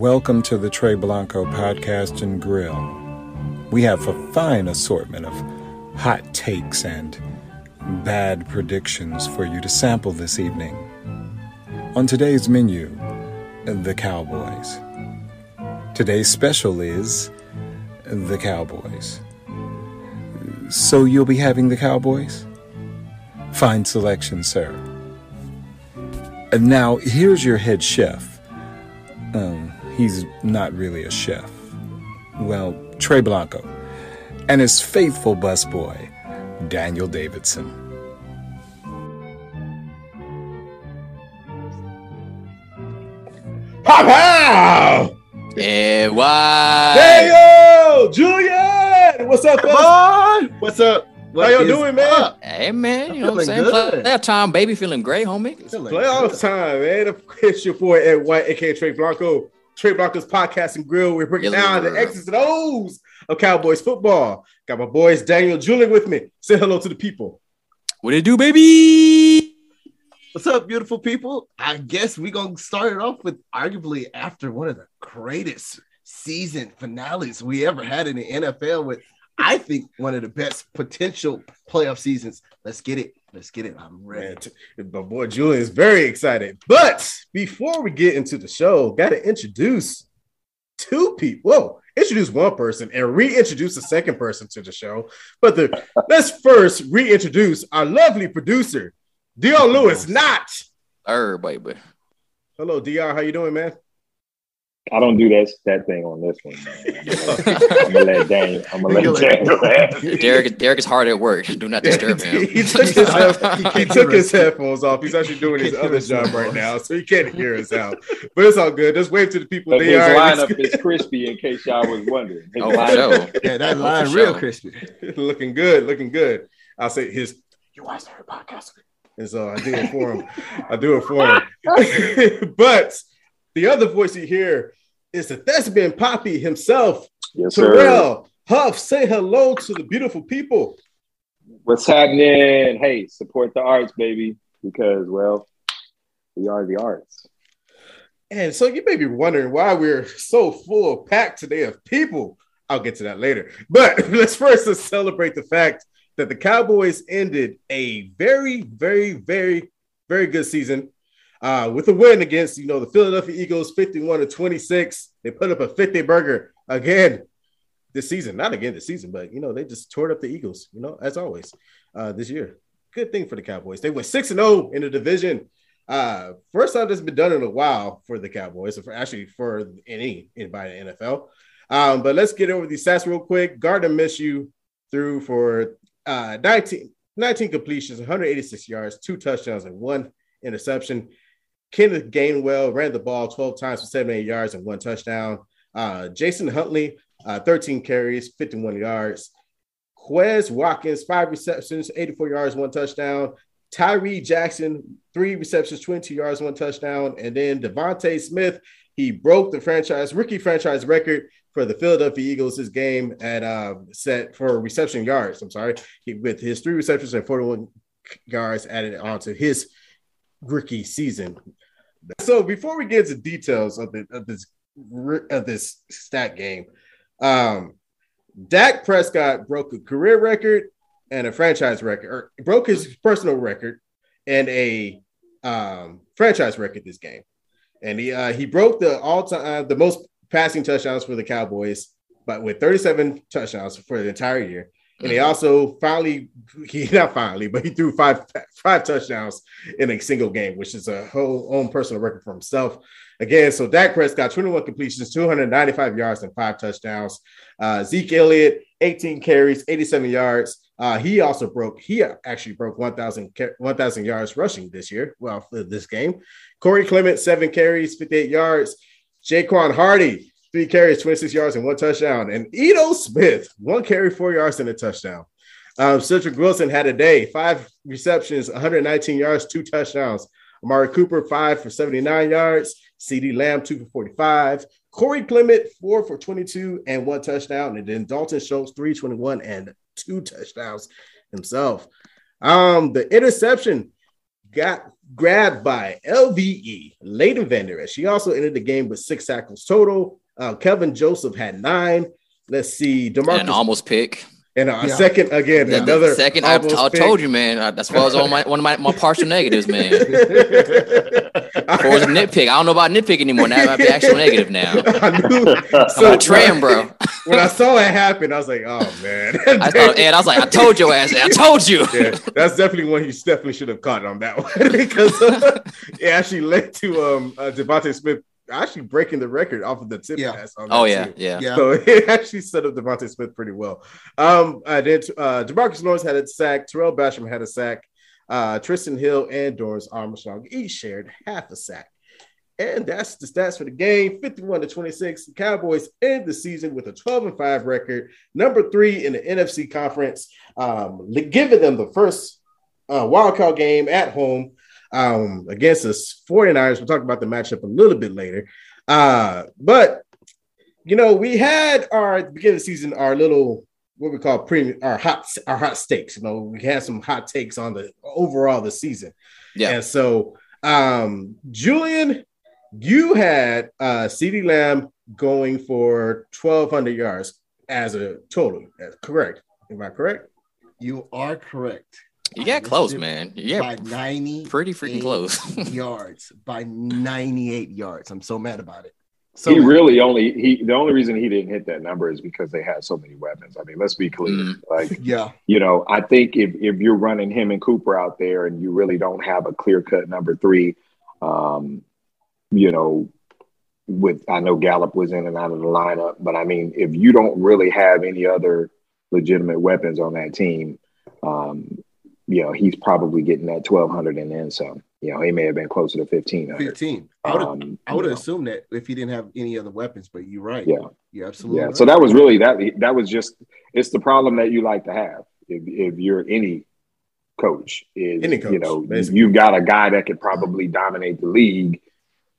Welcome to the Trey Blanco Podcast and Grill. We have a fine assortment of hot takes and bad predictions for you to sample this evening. On today's menu, the Cowboys. Today's special is the Cowboys. So you'll be having the Cowboys? Fine selection, sir. And now here's your head chef. Um, he's not really a chef. Well, Trey Blanco. And his faithful busboy, Daniel Davidson. Pow pow! Yeah, why? Hey yo, Julian! What's up, Come on. What's up? What How y'all doing, man? up? Hey man, you know I'm what I'm saying? feeling good. Playoff time, baby, feeling great, homie. Feeling Playoff good. time, man. It's your boy Ed White, aka Trey Blanco. Trey Blanco's podcast and grill. We're breaking Yes, down the X's and O's of Cowboys football. Got my boys Daniel Julian with me. Say hello to the people. What it do, baby? What's up, beautiful people? I guess we're gonna start it off with arguably after one of the greatest season finales we ever had in the NFL with I think one of the best potential playoff seasons. Let's get it. Let's get it. I'm ready. Man, t- my boy Julian is very excited. But before we get into the show, got to introduce two people. Whoa, introduce one person and reintroduce the second person to the show. But the let's first reintroduce our lovely producer, Dion Lewis. Not Er, baby. hello, Dr. How you doing, man? I don't do that that thing on this one. I'm gonna let Daniel. I'm gonna let like- Daniel. Derek, Derek is hard at work. Do not disturb him. he took his, head- he took his headphones off. He's actually doing his other job right now, so he can't hear us out. But it's all good. Just wave to the people. But his Dr. lineup is crispy, in case y'all was wondering. His Oh, for lineup- Yeah, that Oh, line real crispy. looking good, looking good. I'll say his you watch her podcast. And so I do it for him. I do it for him. but the other voice you hear is the thespian Poppy himself, Yes, sir. Terrell Huff. Say hello to the beautiful people. What's happening? Hey, support the arts, baby, because well, we are the arts. And so you may be wondering why we're so full packed today of people. I'll get to that later. But let's first just celebrate the fact that the Cowboys ended a very, very, very, very good season uh, with a win against, you know, the Philadelphia Eagles 51 to 26. They put up a 50 burger again this season. Not again this season, but, you know, they just tore up the Eagles, you know, as always uh, this year. Good thing for the Cowboys. They went 6 and 0 in the division. Uh, first time that's been done in a while for the Cowboys, or for actually for any anybody in the NFL. Um, but let's get over these stats real quick. Gardner Minshew threw for uh, 19, 19 completions, 186 yards, two touchdowns, and one interception. Kenneth Gainwell ran the ball 12 times for 78 yards and one touchdown. Uh, Jason Huntley, uh, 13 carries, 51 yards. Quez Watkins, five receptions, 84 yards, one touchdown. Tyree Jackson, three receptions, 22 yards, one touchdown. And then DeVonta Smith, he broke the franchise rookie franchise record for the Philadelphia Eagles. His game at uh, set for reception yards. I'm sorry, he, with his three receptions and 41 yards added on to his rookie season. So before we get into details of, the, of this of this stat game, um, Dak Prescott broke a career record and a franchise record, or broke his personal record and a um, franchise record this game. And he uh, he broke the all time the most passing touchdowns for the Cowboys, but with 37 touchdowns for the entire year. And he also finally he not finally, but he threw five five touchdowns in a single game, which is a whole own personal record for himself. Again, so Dak Prescott 21 completions, 295 yards, and five touchdowns. Uh, Zeke Elliott 18 carries, 87 yards. Uh, he also broke, he actually broke 1,000 ca- 1,000 yards rushing this year. Well, for this game. Corey Clement, seven carries, 58 yards. Jaquan Hardy, three carries, 26 yards, and one touchdown. And Edo Smith, one carry, four yards, and a touchdown. Um, Cedric Wilson had a day, five receptions, 119 yards, two touchdowns. Amari Cooper, five for 79 yards. CeeDee Lamb, two for 45. Corey Clement, four for 22 and one touchdown. And then Dalton Schultz, 321 and two touchdowns himself. Um, the interception got grabbed by LVE, Leighton Vander. She also ended the game with six tackles total. Uh, Kelvin Joseph had nine. Let's see, Demarcus And almost pick. and a Yeah. second again, The- the another second. I, I told you, man. That's why I was on my one of my, my partial negatives, man. Or was a nitpick. I don't know about nitpick anymore. Now it might be actual negative now. I knew. So So Tram, bro. when I saw it happen, I was like, "Oh man!" I thought, and I was like, I told your ass. I told you. yeah, that's definitely one he definitely should have caught on that one because uh, it actually led to um uh, DeVonta Smith actually breaking the record off of the tip Yeah. pass. On Oh that yeah, too. yeah. Yeah. So it actually set up DeVonta Smith pretty well. Um, uh, then uh, Demarcus Lawrence had a sack. Tarell Basham had a sack. Uh, Trysten Hill and Dorance Armstrong each shared half a sack. And that's the stats for the game 51 to 26. The Cowboys end the season with a 12 and 5 record, number three in the NFC conference, um, giving them the first uh, wild card game at home um, against the 49ers. We'll talk about the matchup a little bit later. Uh, but you know, we had our at the beginning of the season our little what we call premium our hot our hot stakes. You know, we had some hot takes on the overall the season. Yeah. And so um Julian, you had uh CeeDee Lamb going for 1200 yards as a total. That's correct. Am I correct? You are correct. You got close, man. Yeah, By 90 pretty freaking close. yards. By 98 yards. I'm so mad about it. So he mad. really only he the only reason he didn't hit that number is because they had so many weapons. I mean, let's be clear. Mm. Like Yeah. you know, I think if if you're running him and Cooper out there and you really don't have a clear cut number three, um, you know, with I know Gallup was in and out of the lineup, but I mean, if you don't really have any other legitimate weapons on that team, um, you know, he's probably getting that twelve hundred and then some. You know, he may have been closer to fifteen hundred. 15. I would have Um, I would assumed that if he didn't have any other weapons, but you're right. Yeah. You're absolutely Yeah. right. So that was really that. That was just it's the problem that you like to have if if you're any coach is Any coach, you know basically. you've got a guy that could probably dominate the league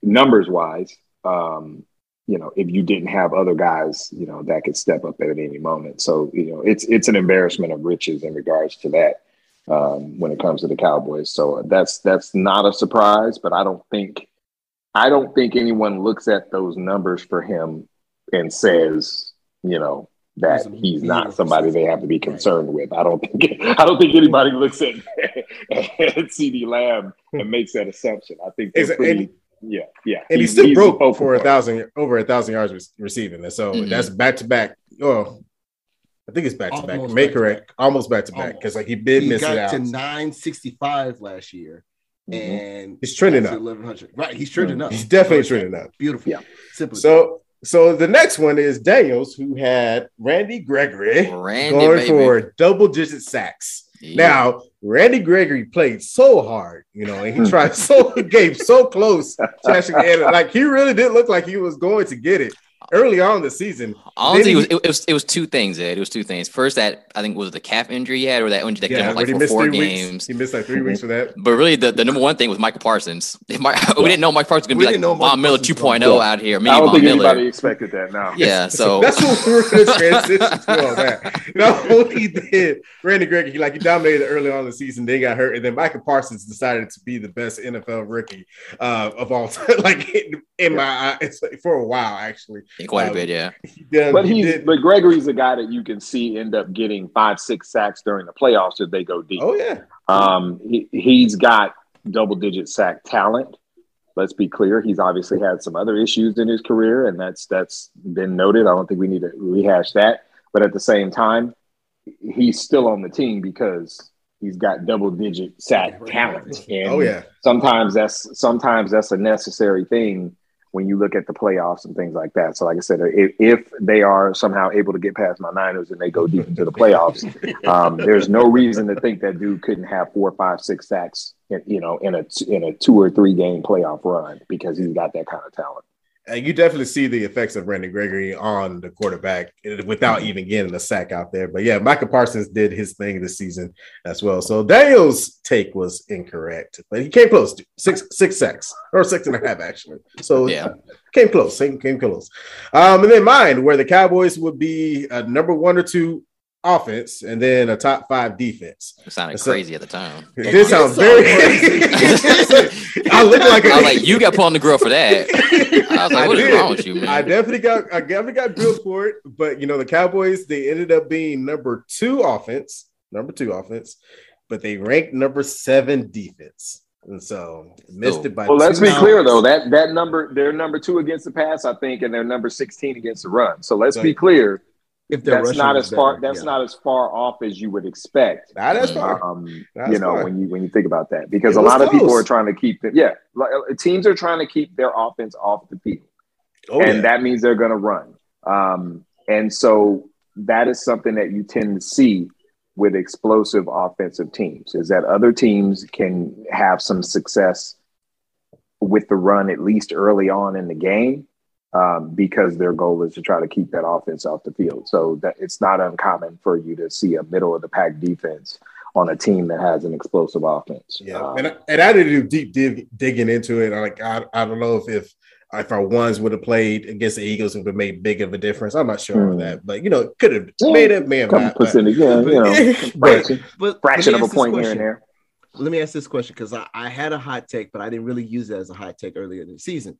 numbers wise. Um, you know, if you didn't have other guys, you know, that could step up at any moment. So you know, it's it's an embarrassment of riches in regards to that um, when it comes to the Cowboys. So that's that's not a surprise, but I don't think I don't think anyone looks at those numbers for him and says, you know, that He's not somebody they have to be concerned with. I don't think I don't think anybody looks at, at CeeDee Lamb and makes that assumption. I think they're Is pretty, and- yeah, yeah. And he He's- still broke focal for a thousand over a thousand yards re- receiving. And so Mhm. that's back to back. Oh, I think it's back to back. Almost Make back correct. Almost back to back. Because like he did he miss got it out. to 965 last year. Mhm. And He's trending up. 1100. Right. He's trending up. He's definitely trending up. Beautiful. Yeah. Simple. So so the next one is Daniels, who had Randy Gregory Randy, going baby. for double digit sacks. Yeah. Now, Randy Gregory played so hard, you know, and he tried so he gave so close to actually get it. Like he really did look like he was going to get it early on in the season. Honestly, it was, it, was it was two things, Ed. It was two things. First, that I think was the calf injury he had, or that injury that Yeah, came out like for missed four games. weeks. He missed like three weeks for that. But really, the, the number one thing was Micah Parsons. If we didn't know Micah Parsons was going to be didn't like Von Michael Miller 2.0 was gonna- out here. I Mini don't Von think Miller. anybody expected that now. Yeah, so That's what we were going to transition to all that. Not only did Randy Gregory, he like he dominated early on in the season, then got hurt, and then Micah Parsons decided to be the best NFL rookie uh, of all time. like in, in my eyes, for a while, actually. Quite a bit, yeah. He did- But he he's but Gregory's a guy that you can see end up getting five, six sacks during the playoffs if they go deep. oh yeah, Um, he, he's got double digit sack talent. Let's be clear. He's obviously had some other issues in his career, and that's that's been noted. I don't think we need to rehash that. But at the same time, he's still on the team because he's got double digit sack talent. And oh yeah. sometimes that's sometimes that's a necessary thing when you look at the playoffs and things like that. So, like I said, if, if they are somehow able to get past my Niners and they go deep into the playoffs, um, there's no reason to think that dude couldn't have four, five, six sacks, in, you know, in a in a two or three game playoff run because he's got that kind of talent. Uh, you definitely see the effects of Randy Gregory on the quarterback uh, without even getting a sack out there. But yeah, Micah Parsons did his thing this season as well. So Daniel's take was incorrect, but he came close to six six sacks or six and a half actually. So Yeah. came close, came, came close. Um, and then mine, where the Cowboys would be uh, number one or two offense and then a top five defense. It sounded So- crazy at the time. This sounds very. crazy. I look like a, I was like, you got put on the grill for that. I was like, I what is did. wrong with you, man? I definitely got I definitely got grilled for it, but you know the Cowboys they ended up being number two offense, number two offense, but they ranked number seven defense, and so missed it by. Well, let's two be clear though that that number they're number two against the pass, I think, and they're number sixteen against the run. So let's be clear. If they're That's not as far. That's yeah. not as far off as you would expect. Not as far. Um, you know fine. when you when you think about that, because a lot of people are trying to keep it. Yeah, like, uh, teams are trying to keep their offense off the field. Oh, and yeah. that means they're going to run. Um, and so that is something that you tend to see with explosive offensive teams is that other teams can have some success with the run at least early on in the game um, because their goal is to try to keep that offense off the field. So that it's not uncommon for you to see a middle of the pack defense on a team that has an explosive offense. Yeah, Um, and I, and I didn't do deep dig, digging into it. I Like I, I don't know if if if our ones would have played against the Eagles, it would have made big of a difference. I'm not sure on Hmm. that, but you know, it could have Yeah, made it, man. have couple not. but- yeah, you know, but fraction, But fraction of a ask this point here and there. Let me ask this question because I, I had a hot take, but I didn't really use it as a hot take earlier in the season.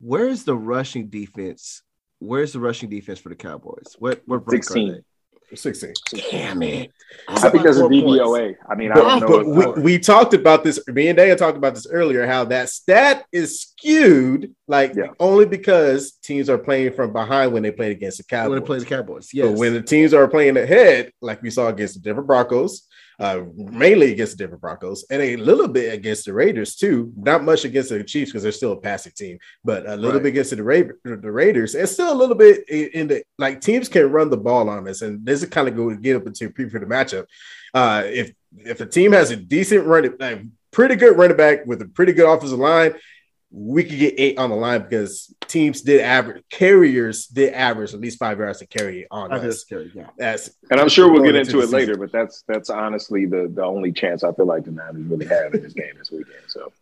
Where's the rushing defense? Where's the rushing defense for the Cowboys? What what rank are 16. they? 16. Damn it! I think there's a Four. DVOA. I mean, I don't know. but if- we, uh, we talked about this. Me and Dan talked about this earlier. How that stat is skewed, like Yeah. only because teams are playing from behind when they played against the Cowboys. When they play the Cowboys. Yes. But when the teams are playing ahead, like we saw against the Denver Broncos, uh, mainly against the Denver Broncos, and a little bit against the Raiders too. Not much against the Chiefs because they're still a passing team, but a little Right. bit against the, Ra- the Raiders, and still a little bit in the like teams can run the ball on us, and this is kind of going to get up into preview for the matchup. Uh, if if a team has a decent running, like, pretty good running back with a pretty good offensive line. We could get eight on the line because teams did average carriers did average at least five yards to carry on I us. carry, yeah. That's and I'm sure we'll get into into the it later, but that's that's honestly the the only chance I feel like the Niners really have in this game this weekend. So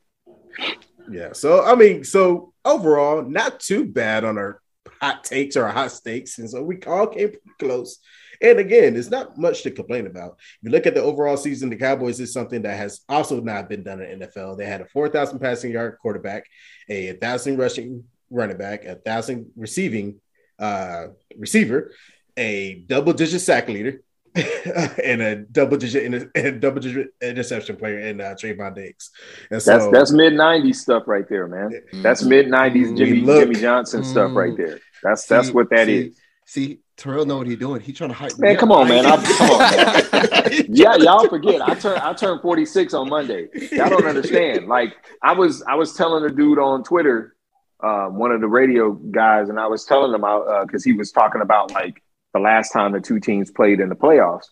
yeah. So I mean, so overall, not too bad on our hot takes or our hot stakes, and so we all came pretty close. And again, it's not much to complain about. If you look at the overall season, the Cowboys is something that has also not been done in NFL. They had a 4,000 passing yard quarterback, a 1,000 rushing running back, a 1,000 receiving uh, receiver, a double digit sack leader, and a double digit inter- and double digit interception player in uh, Trevon Diggs. And so that's that's mid '90s stuff right there, man. That's mid '90s Jimmy look- Jimmy Johnson stuff right there. That's that's what that see, is. See, Terrell know what he's doing. He's trying to hype Man, me come on, man. I- I'm- come on, man. Yeah, y'all forget. I turn I turned 46 on Monday. Y'all don't understand. Like I was I was telling a dude on Twitter, um, one of the radio guys, and I was telling him out because he was talking about like the last time the two teams played in the playoffs,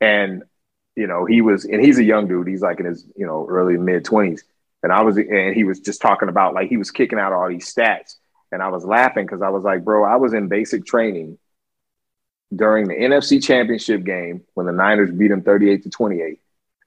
and you know he was and he's a young dude. He's like in his you know early mid 20s, and I was and he was just talking about like he was kicking out all these stats, and I was laughing because I was like, bro, I was in basic training during the NFC Championship game when the Niners beat them 38 to 28.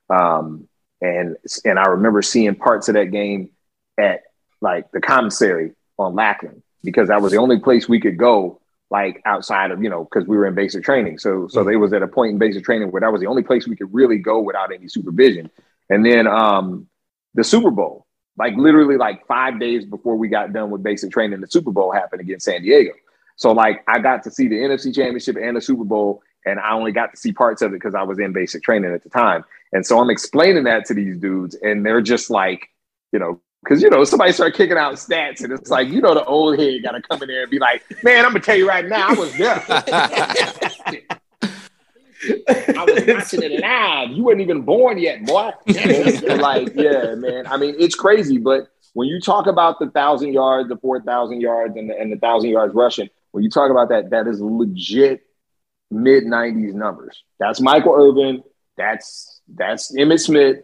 Um, and and I remember seeing parts of that game at like the commissary on Lackland because that was the only place we could go like outside of you know because we were in basic training. So so they was at a point in basic training where that was the only place we could really go without any supervision. And then um, the Super Bowl, like literally like five days before we got done with basic training, the Super Bowl happened against San Diego. So like I got to see the NFC Championship and the Super Bowl, and I only got to see parts of it because I was in basic training at the time. And so I'm explaining that to these dudes, and they're just like, you know, because you know somebody start kicking out stats, and it's like you know the old head got to come in there and be like, man, I'm gonna tell you right now, I was there. I was watching it live. You weren't even born yet, boy. Like, yeah, man. I mean, it's crazy, but when you talk about the thousand yards, the four thousand yards, and the, and the thousand yards rushing, when you talk about that, that is legit mid '90s numbers. That's Michael Irvin. That's that's Emmitt Smith.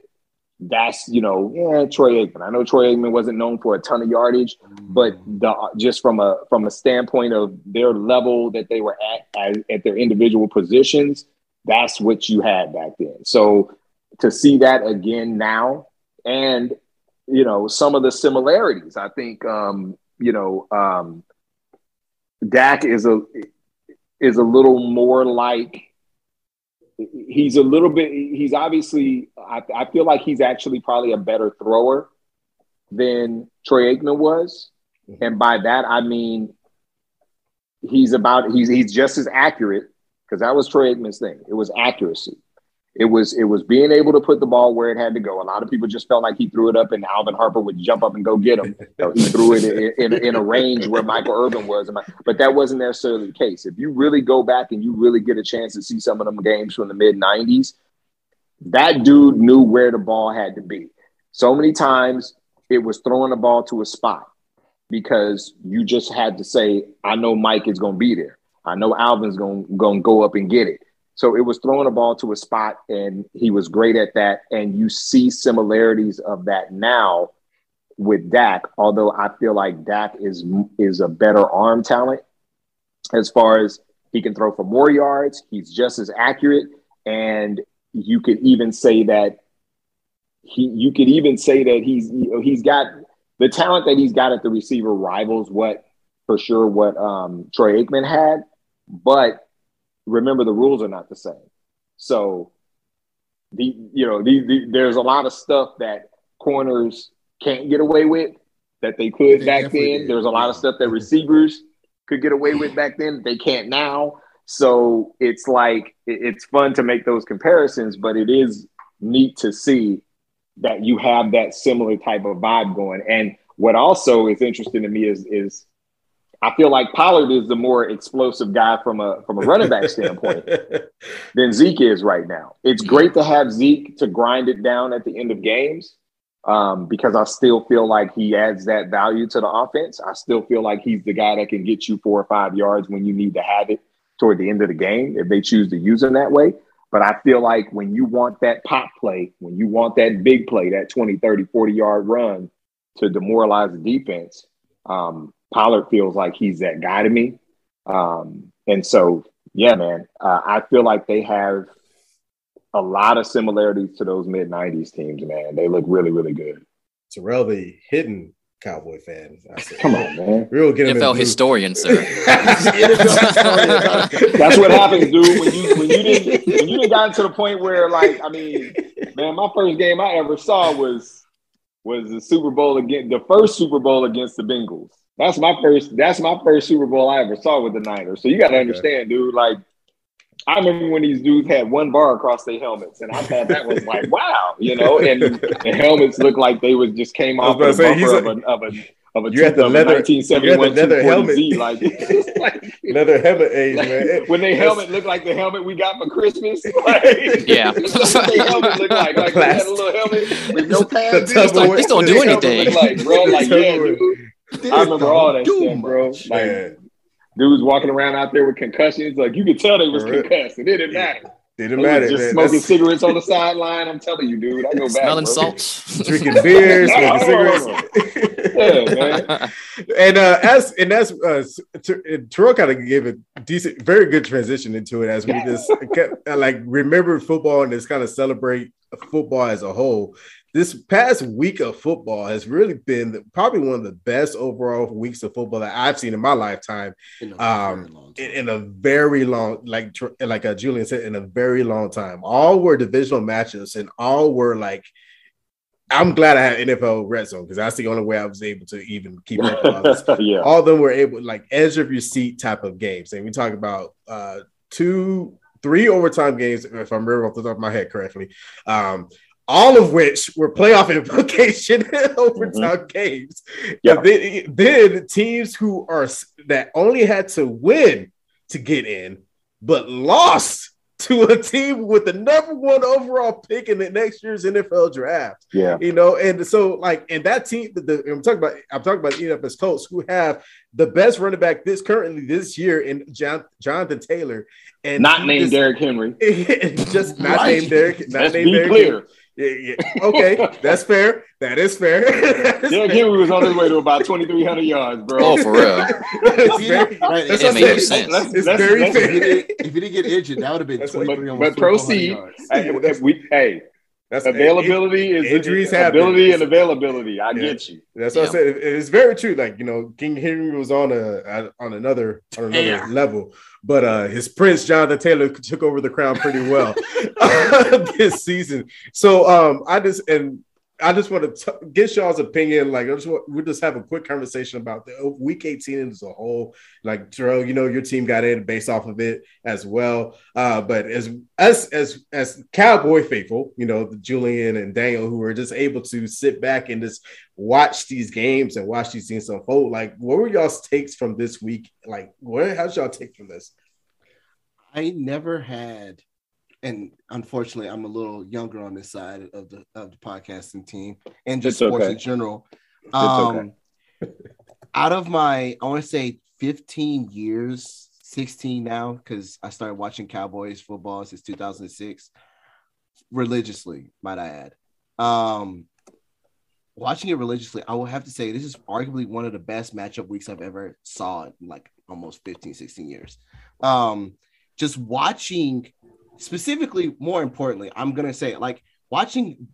That's you know, yeah, Troy Aikman. I know Troy Aikman wasn't known for a ton of yardage, but the, just from a from a standpoint of their level that they were at at, at their individual positions, that's what you had back then. So to see that again now, and you know some of the similarities, I think um, you know um, Dak is a is a little more like he's a little bit. He's obviously. I, I feel like he's actually probably a better thrower than Troy Aikman was, mm-hmm. and by that I mean he's about he's he's just as accurate because that was Troy Aikman's thing. It was accuracy. It was it was being able to put the ball where it had to go. A lot of people just felt like he threw it up and Alvin Harper would jump up and go get him. he threw it in, in, in, a range where Michael Irvin was, but that wasn't necessarily the case. If you really go back and you really get a chance to see some of them games from the mid '90s, that dude knew where the ball had to be. So many times it was throwing the ball to a spot because you just had to say, "I know Mike is going to be there. I know Alvin's going to go up and get it." So it was throwing a ball to a spot, and he was great at that. And you see similarities of that now with Dak, although I feel like Dak is is a better arm talent as far as he can throw for more yards. He's just as accurate, and you could even say that he. You could even say that he's you know, he's got the talent that he's got at the receiver rivals what for sure what um, Troy Aikman had, but remember the rules are not the same. So the you know the, the, there's a lot of stuff that corners can't get away with that they could they back then. There's a lot of stuff that receivers could get away with back then they can't now. So it's like it's fun to make those comparisons, but it is neat to see that you have that similar type of vibe going. And what also is interesting to me is is I feel like Pollard is the more explosive guy from a from a running back standpoint than Zeke is right now. It's great to have Zeke to grind it down at the end of games um, because I still feel like he adds that value to the offense. I still feel like he's the guy that can get you four or five yards when you need to have it toward the end of the game if they choose to use him that way. But I feel like when you want that pop play, when you want that big play, that 20, 30, 40 yard run to demoralize the defense, um, Pollard feels like he's that guy to me. Um, and so, yeah, man, uh, I feel like they have a lot of similarities to those mid 90s teams, man. They look really, really good. Terrell, the hidden Cowboy fan. Said, Come on, man. Real get NFL historian, sir. That's what happens, dude. When you when you didn't when you didn't got to the point where, like, I mean, man, my first game I ever saw was was the Super Bowl against the first Super Bowl against the Bengals. That's my first. That's my first Super Bowl I ever saw with the Niners. So you got to understand, dude. Like, I remember when these dudes had one bar across their helmets, and I thought that was like, wow, you know. And the helmets looked like they was just came off the say, bumper of, a, of a of a you had the leather, 1971 leather helmet, Z, like, like leather helmet age, like, man. When they helmet looked like the helmet we got for Christmas, like, yeah, that's what their helmet looked like. Like they had a little helmet with no pads. These don't, don't do anything. Like, bro, like yeah, dude. I remember all that stuff, bro. Like dudes walking around out there with concussions. Like you could tell they was concussed. It didn't matter. Didn't matter. Just man. smoking That's... cigarettes on the sideline. I'm telling you, dude. I go back. Smelling salts, drinking beer, smoking cigarettes. yeah, man. And uh, as and that's uh, Terrell kind of gave a decent, very good transition into it as we just kept, like remember football and just kind of celebrate football as a whole this past week of football has really been the, probably one of the best overall weeks of football that I've seen in my lifetime. In a, um, in, in, a very long, like like uh, Julian said, in a very long time. All were divisional matches, and all were like. I'm glad I had NFL Red Zone because that's the only way I was able to even keep up all yeah. All of them were able, like edge of your seat type of games, and we talk about uh, two, three overtime games, if I'm remember off the top of my head correctly. Um, all of which were playoff implication overtime mm-hmm. games. Yeah. Then, then teams who are that only had to win to get in, but lost to a team with the number one overall pick in the next year's NFL draft. Yeah, you know, and so like, and that team, the, the I'm talking about, I'm talking about EFS Colts who have the best running back this currently this year in John, Jonathan Taylor, and not named just, Derrick Henry, just not right. named Derrick, not Let's named be Derrick clear. Henry. Yeah, yeah. Okay, that's fair. That is fair. yeah, Henry was on his way to about twenty three hundred yards, bro. Oh, for real. that's very, that's it makes sense. That's, it's that's, very that's, fair. If he, didn't, if he didn't get injured, that would have been twenty three. But, but proceed. Hey, we, hey, That's availability is injuries have ability and availability. I Yeah. get you. That's what I said. It's very true. Like you know, King Henry was on a on another on another Yeah. level, but uh his prince Jonathan Taylor took over the crown pretty well this season. So um I just and I just want to t- get y'all's opinion. Like I just want we just have a quick conversation about the week 18 as a whole. Like Terrell, you know, your team got in based off of it as well. Uh, but as as as as Cowboy faithful, you know, Julian and Daniel, who were just able to sit back and just watch these games and watch these things unfold. Like, what were y'all's takes from this week? Like, where how's y'all take from this? I never had, and unfortunately, I'm a little younger on this side of the of the podcasting team and just It's sports okay. in general. okay. Um, out of my, I want to say 15 years, 16 now, because I started watching Cowboys football since 2006, religiously, might I add. Um, watching it religiously, I will have to say this is arguably one of the best matchup weeks I've ever saw in like almost 15, 16 years. Um, just watching specifically, more importantly, I'm gonna say like watching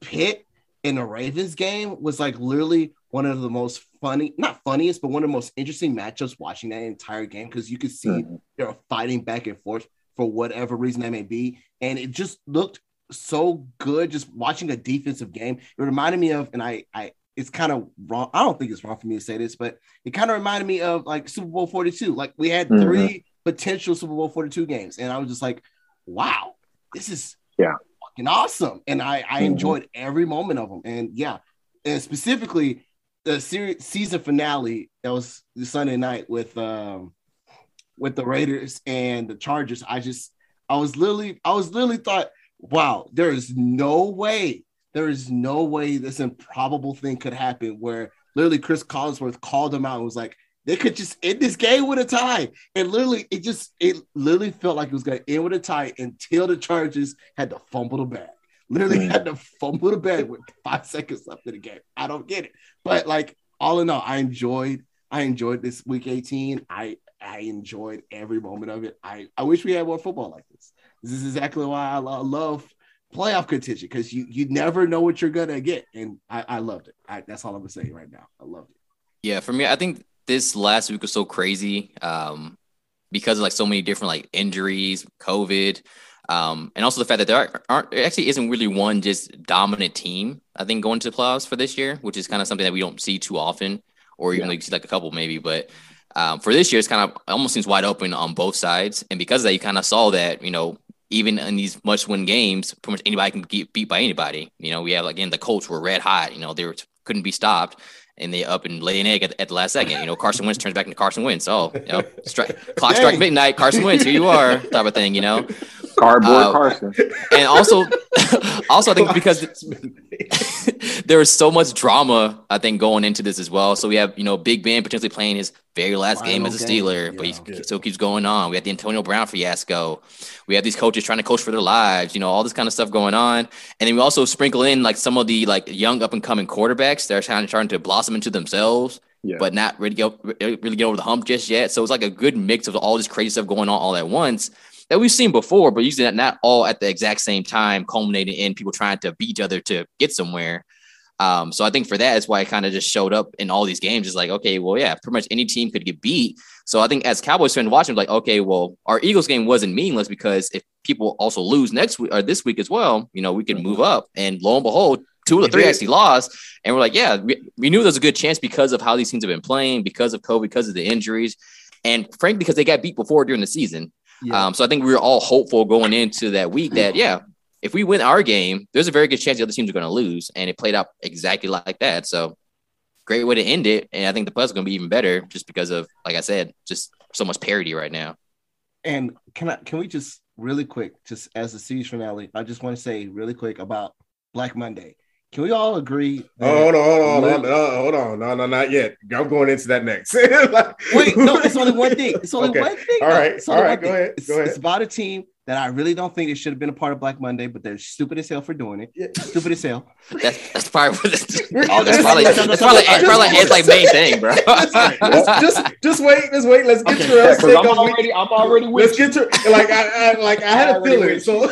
Pitt in the Ravens game was like literally one of the most funny, not funniest, but one of the most interesting matchups watching that entire game because you could see Mhm. they're fighting back and forth for whatever reason that may be. And it just looked so good just watching a defensive game. It reminded me of, and I, I, it's kind of wrong. I don't think it's wrong for me to say this, but it kind of reminded me of like Super Bowl 42. Like we had Mhm. three potential Super Bowl 42 games, and I was just like, wow, this is Yeah. fucking awesome. And I, I Mhm. enjoyed every moment of them. And yeah, and specifically the series season finale that was the Sunday night with um with the Raiders and the Chargers. I just I was literally I was literally thought, wow, there is no way, there is no way this improbable thing could happen where literally Cris Collinsworth called him out and was like, they could just end this game with a tie. And literally, it just it literally felt like it was gonna end with a tie until the Chargers had to fumble the bag. Literally Mm. had to fumble the bag with five seconds left in the game. I don't get it. But like all in all, I enjoyed I enjoyed this week 18. I I enjoyed every moment of it. I, I wish we had more football like this. This is exactly why I, love playoff contention because you you never know what you're gonna get, and I, I loved it. I, that's all I'm gonna say right now. I loved it. Yeah, for me, I think this last week was so crazy um, because of like so many different like injuries, COVID, um, and also the fact that there aren't, aren't there actually isn't really one just dominant team. I think going to the playoffs for this year, which is kind of something that we don't see too often, or even Yeah. like see like a couple maybe. But um, for this year, it's kind of almost seems wide open on both sides, and because of that, you kind of saw that you know even in these must-win games, pretty much anybody can get beat by anybody. You know, we have again the Colts were red hot. You know, they were couldn't be stopped and they up and lay an egg at, at the last second. You know, Carson Wentz turns back into Carson Wentz. Oh, you know, strike, clock strike Dang. midnight, Carson Wentz, here you are, type of thing, you know. Cardboard Uh, Carson. And also, also I think because there was so much drama, I think going into this as well. So we have you know Big Ben potentially playing his very last game as a game, Steeler, but yeah. he still keeps going on. We have the Antonio Brown fiasco. We have these coaches trying to coach for their lives. You know all this kind of stuff going on, and then we also sprinkle in like some of the like young up and coming quarterbacks that are trying trying to blossom into themselves Yeah. but not really get, really get over the hump just yet. So it's like a good mix of all this crazy stuff going on all at once that we've seen before, but usually not, not all at the exact same time, culminating in people trying to beat each other to get somewhere. Um, so I think for that is why it kind of just showed up in all these games. It's like, okay, well, yeah, pretty much any team could get beat. So I think as Cowboys fans watching, like, okay, well, our Eagles game wasn't meaningless because if people also lose next week or this week as well, you know, we could move up. And lo and behold, two of the three actually lost. And we're like, yeah, we, we knew there was a good chance because of how these teams have been playing, because of COVID, because of the injuries, and frankly, because they got beat before during the season. Yeah. Um, so I think we were all hopeful going into that week that, yeah, if we win our game, there's a very good chance the other teams are going to lose. And it played out exactly like that. So great way to end it. And I think the are going to be even better just because of, like I said, just so much parity right now. And can I can we just really quick, just as the series finale, I just want to say really quick about Black Monday. Can we all agree? that- Oh, hold on, hold on, hold on, uh, hold on. No, no, not yet. I'm going into that next. Like- Wait, no, it's only one thing. It's only Okay. one thing. All though. right, It's only all one right, go thing. ahead, It's, go ahead. it's about a team that I really don't think it should have been a part of Black Monday, but they're stupid as hell for doing it. Yeah. Stupid as hell. That's, that's probably, that's, oh, that's probably, that's probably, that's probably Ed's like main thing, bro. just, just, just wait, just wait. Let's get Okay. to us. I'm already, I'm already with Let's get to like I, I like I had a feeling. with So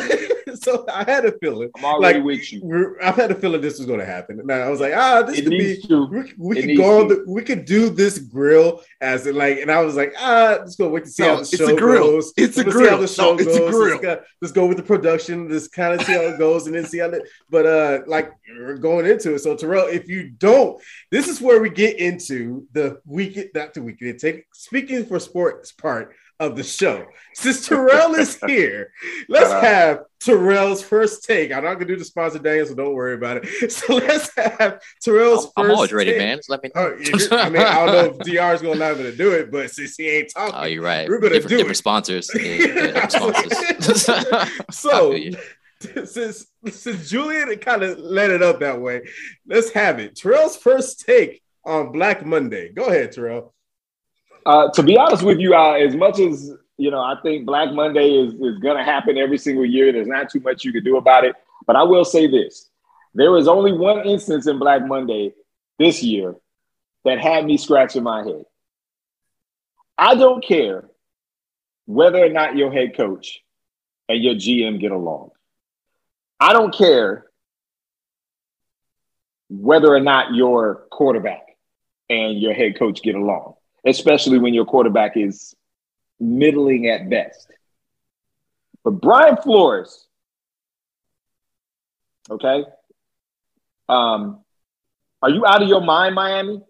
so I had a feeling. I'm already Like, with you. I've had a feeling this was going to happen. And I was like, ah, this It could be. to. We, we could go on the, we could do this grill as in like, and I was like, ah, let's go wait to see No, how the it's show a grill. goes. It's a Let's see how grill. the show No, it's a grill. Let's go, let's go with the production. Let's kind of see how it goes, and then see how. The, but uh, like we're going into it. So Terrell, if you don't, this is where we get into the weekend, not the weekend. Take speaking for sports part of the show. Since Terrell is here, let's Uh-huh. have Terrell's first take. I'm not gonna do the sponsor Daniel, so don't worry about it. So let's have Terrell's I'm, first. I'm always ready, take. man. Just let me. Oh, I mean, I don't know if Dr is gonna allow me to do it, but since he ain't talking, Oh, you're right. We're gonna different, do different it. sponsors. Yeah, yeah, different sponsors. So since since Julian kind of let it up that way, let's have it. Terrell's first take on Black Monday. Go ahead, Terrell. Uh, to be honest with you, uh, as much as you know, I think Black Monday is is going to happen every single year. There's not too much you can do about it. But I will say this: there was only one instance in Black Monday this year that had me scratching my head. I don't care whether or not your head coach and your GM get along. I don't care whether or not your quarterback and your head coach get along, especially when your quarterback is middling at best. But Brian Flores, okay, um, are you out of your mind, Miami?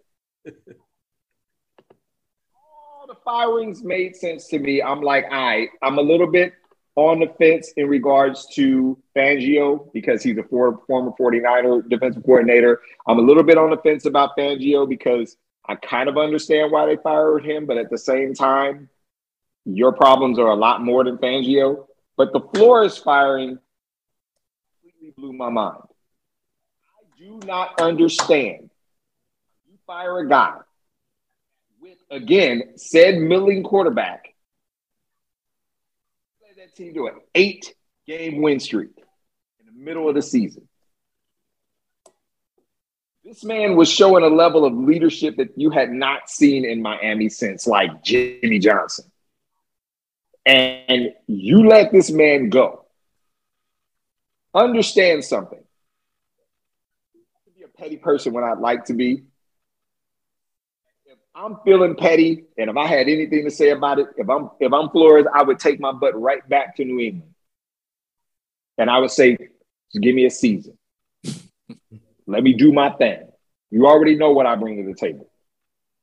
All the firings made sense to me. I'm like, all right, I'm a little bit on the fence in regards to Fangio because he's a for, former 49er defensive coordinator. I'm a little bit on the fence about Fangio because I kind of understand why they fired him, but at the same time, your problems are a lot more than Fangio. But the Flores firing completely blew my mind. I do not understand. You fire a guy with, again, said milling quarterback. That team do an eight game win streak in the middle of the season. This man was showing a level of leadership that you had not seen in Miami since like Jimmy Johnson. And you let this man go. Understand something. Be a petty person when I'd like to be. If I'm feeling petty, and if I had anything to say about it, if I'm if I'm Flores, I would take my butt right back to New England. And I would say, give me a season. Let me do my thing. You already know what I bring to the table.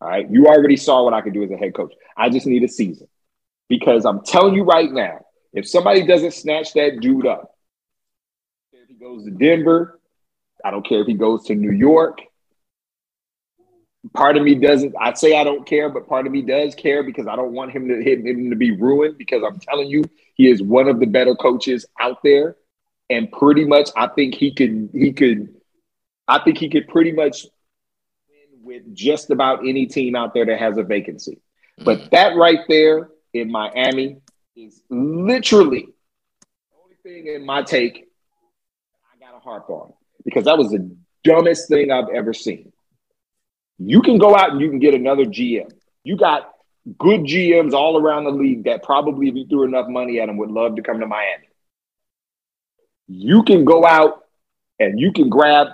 All right. You already saw what I could do as a head coach. I just need a season. Because I'm telling you right now, if somebody doesn't snatch that dude up, if he goes to Denver, I don't care if he goes to New York. Part of me doesn't, I say I don't care, but part of me does care because I don't want him to hit him to be ruined because I'm telling you, he is one of the better coaches out there. And pretty much I think he could he could I think he could pretty much win with just about any team out there that has a vacancy. But mm. that right there in Miami is literally the only thing in my take I got to harp on because that was the dumbest thing I've ever seen. You can go out and you can get another GM. You got good GMs all around the league that probably, if you threw enough money at them, would love to come to Miami. You can go out and you can grab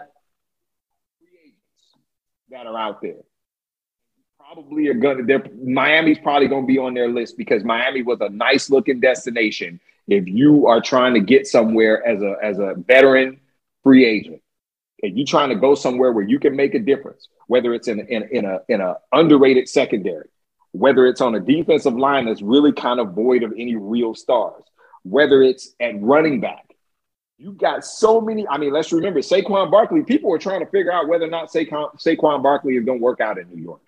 that are out there probably are gonna they're Miami's probably gonna be on their list because Miami was a nice looking destination if you are trying to get somewhere as a as a veteran free agent. If you're trying to go somewhere where you can make a difference, whether it's in in, in a in a underrated secondary, whether it's on a defensive line that's really kind of void of any real stars, whether it's at running back. You got so many. I mean, let's remember Saquon Barkley. People were trying to figure out whether or not Saquon, Saquon Barkley is going to work out in New York.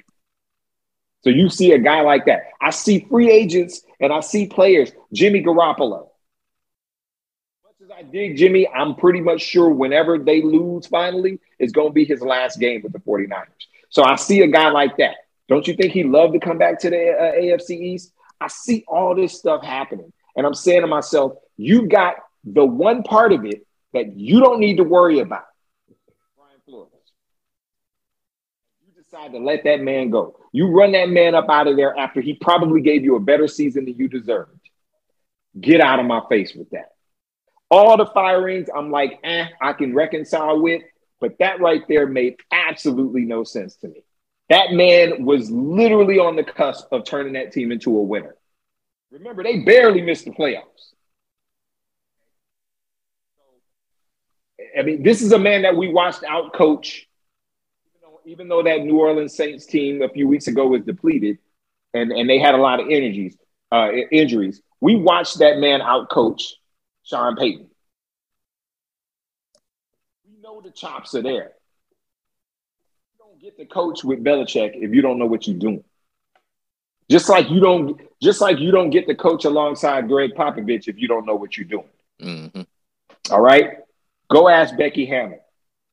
So you see a guy like that. I see free agents and I see players, Jimmy Garoppolo. As much as I dig Jimmy, I'm pretty much sure whenever they lose finally, it's going to be his last game with the 49ers. So I see a guy like that. Don't you think he'd love to come back to the uh, AFC East? I see all this stuff happening. And I'm saying to myself, you got the one part of it that you don't need to worry about. Brian Flores You decide to let that man go. You run that man up out of there after he probably gave you a better season than you deserved. Get out of my face with that. All the firings, I'm like, eh, I can reconcile with. But that right there made absolutely no sense to me. That man was literally on the cusp of turning that team into a winner. Remember, they barely missed the playoffs. I mean, this is a man that we watched out coach. Even though, even though that New Orleans Saints team a few weeks ago was depleted and, and they had a lot of energies, uh, injuries, we watched that man out coach Sean Payton. We know the chops are there. You don't get to coach with Belichick if you don't know what you're doing. Just like you don't, just like you don't get to coach alongside Gregg Popovich if you don't know what you're doing. Mm-hmm. All right. Go ask Becky Hammon,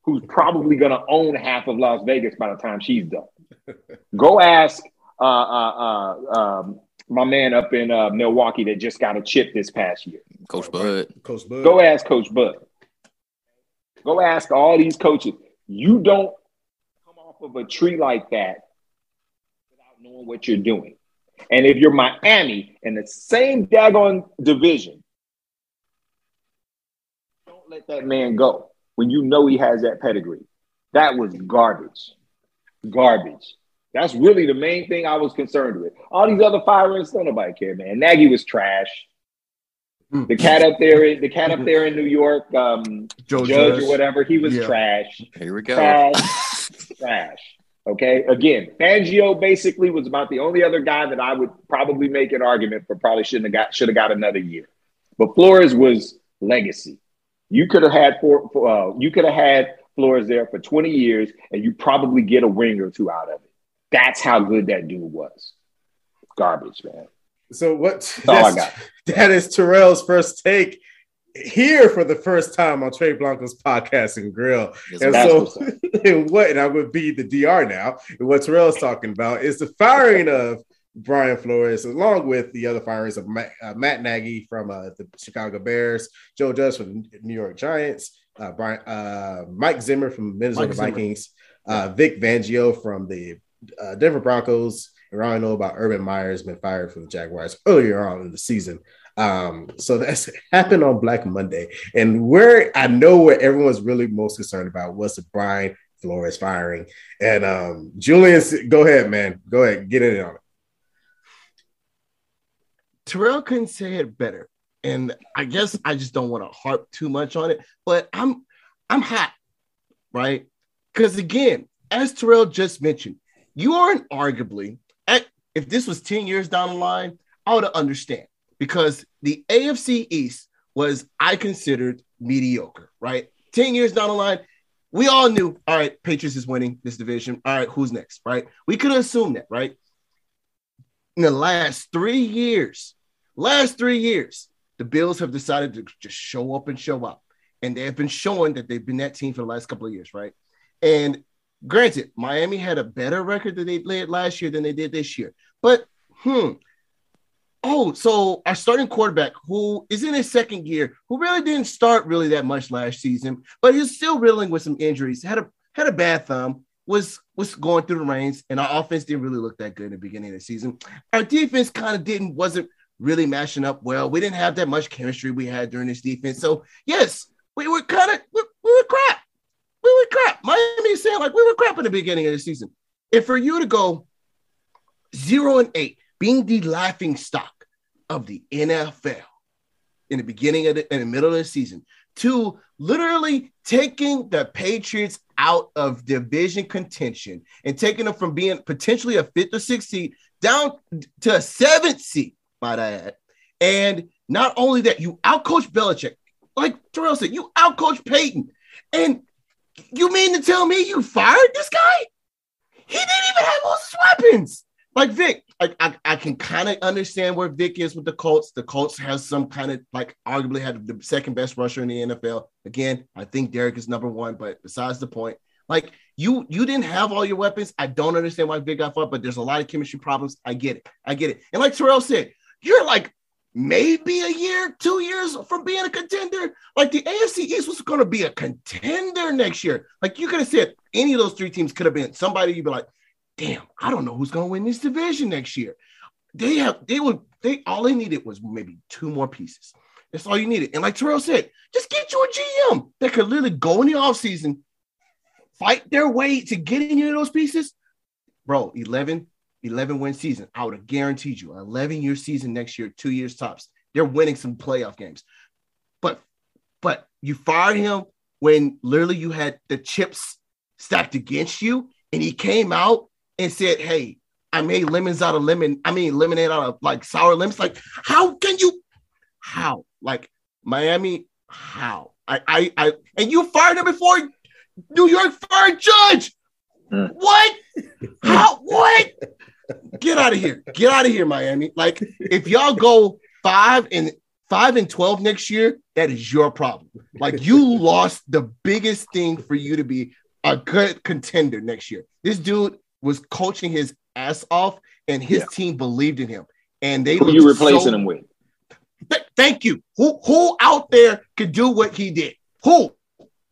who's probably going to own half of Las Vegas by the time she's done. Go ask uh, uh, uh, um, my man up in uh, Milwaukee that just got a chip this past year. Coach Bud. Coach Bud. Go ask Coach Bud. Go ask all these coaches. You don't come off of a tree like that without knowing what you're doing. And if you're Miami in the same daggone division, don't let that man go when you know he has that pedigree. That was garbage. Garbage. That's really the main thing I was concerned with. All these other firings, don't nobody care, man. Nagy was trash. Hmm. The cat up there, the cat up there in New York, um, Joe Judge Judge. or whatever, he was Yeah. trash. Here we go. Trash. trash. Okay. Again, Fangio basically was about the only other guy that I would probably make an argument for probably shouldn't have got should have got another year. But Flores was legacy. You could have had four, uh, you could have had Flores there for 20 years and you probably get a ring or two out of it. That's how good that dude was. Garbage, man. So what? That's all I got. That is Terrell's first take here for the first time on Trey Blanco's podcast and grill. Yes, And so, and what, and I would be the DR now, and what Terrell's talking about is the firing of Brian Flores, along with the other firings of Matt, uh, Matt Nagy from uh, the Chicago Bears, Joe Judge from the New York Giants, uh, Brian, uh, Mike Zimmer from Minnesota Mike Vikings, uh, Vic Fangio from the uh, Denver Broncos, and I know about Urban Myers been fired from the Jaguars earlier on in the season. Um, so that's happened on Black Monday. And where I know where everyone's really most concerned about was the Brian Flores firing. And um, Julian, go ahead, man. Go ahead, get in on it. Terrell couldn't say it better. And I guess I just don't want to harp too much on it, but I'm I'm hot, right? Because again, as Terrell just mentioned, you aren't arguably at if this was 10 years down the line, I would understand because the AFC East was I considered mediocre, right? 10 years down the line, we all knew, all right, Patriots is winning this division. All right, who's next, right? We could assume that, right? In the last three years, last three years, the Bills have decided to just show up and show up. And they have been showing that they've been that team for the last couple of years, right? And granted, Miami had a better record that they led last year than they did this year. But hmm. Oh, so our starting quarterback, who is in his second year, who really didn't start really that much last season, but he's still reeling with some injuries, had a had a bad thumb, was was going through the reins, and our offense didn't really look that good in the beginning of the season. Our defense kind of didn't wasn't really mashing up well. We didn't have that much chemistry we had during this defense. So yes, we were kind of we, we were crap. We were crap. Miami saying like we were crap in the beginning of the season. And for you to go zero and eight, being the laughing stock of the NFL in the beginning of the in the middle of the season, to literally taking the Patriots out of division contention and taking them from being potentially a fifth or sixth seed down to a seventh seed, might I add. And not only that, you outcoach Belichick. Like Terrell said, you outcoach Peyton. And you mean to tell me you fired this guy? He didn't even have all his weapons. Like Vic, I, I, I can kind of understand where Vic is with the Colts. The Colts has some kind of like arguably had the second best rusher in the NFL. Again, I think Derek is number one, but besides the point, like you you didn't have all your weapons. I don't understand why Vic got fired, but there's a lot of chemistry problems. I get it. I get it. And like Terrell said, you're like maybe a year, two years from being a contender. Like the AFC East was going to be a contender next year. Like you could have said any of those three teams could have been somebody you'd be like, damn, I don't know who's going to win this division next year. They have, they would, they all they needed was maybe two more pieces. That's all you needed. And like Terrell said, just get you a GM that could literally go in the offseason, fight their way to getting into those pieces. Bro, 11, 11 win season. I would have guaranteed you 11 year season next year, two years tops. They're winning some playoff games. But but you fired him when literally you had the chips stacked against you, and he came out and said, Hey, I made lemons out of lemon. I mean, lemonade out of like sour lemons. Like, how can you? How? Like Miami? How? I, I, I, and you fired him before New York fired Judge. Mm. What? Out of here! Get out of here, Miami. Like, if y'all go five and five and twelve next year, that is your problem. Like, you lost the biggest thing for you to be a good contender next year. This dude was coaching his ass off, and his Yeah. team believed in him. And they Who you replacing so- him with? Th- thank you. Who who out there could do what he did? Who?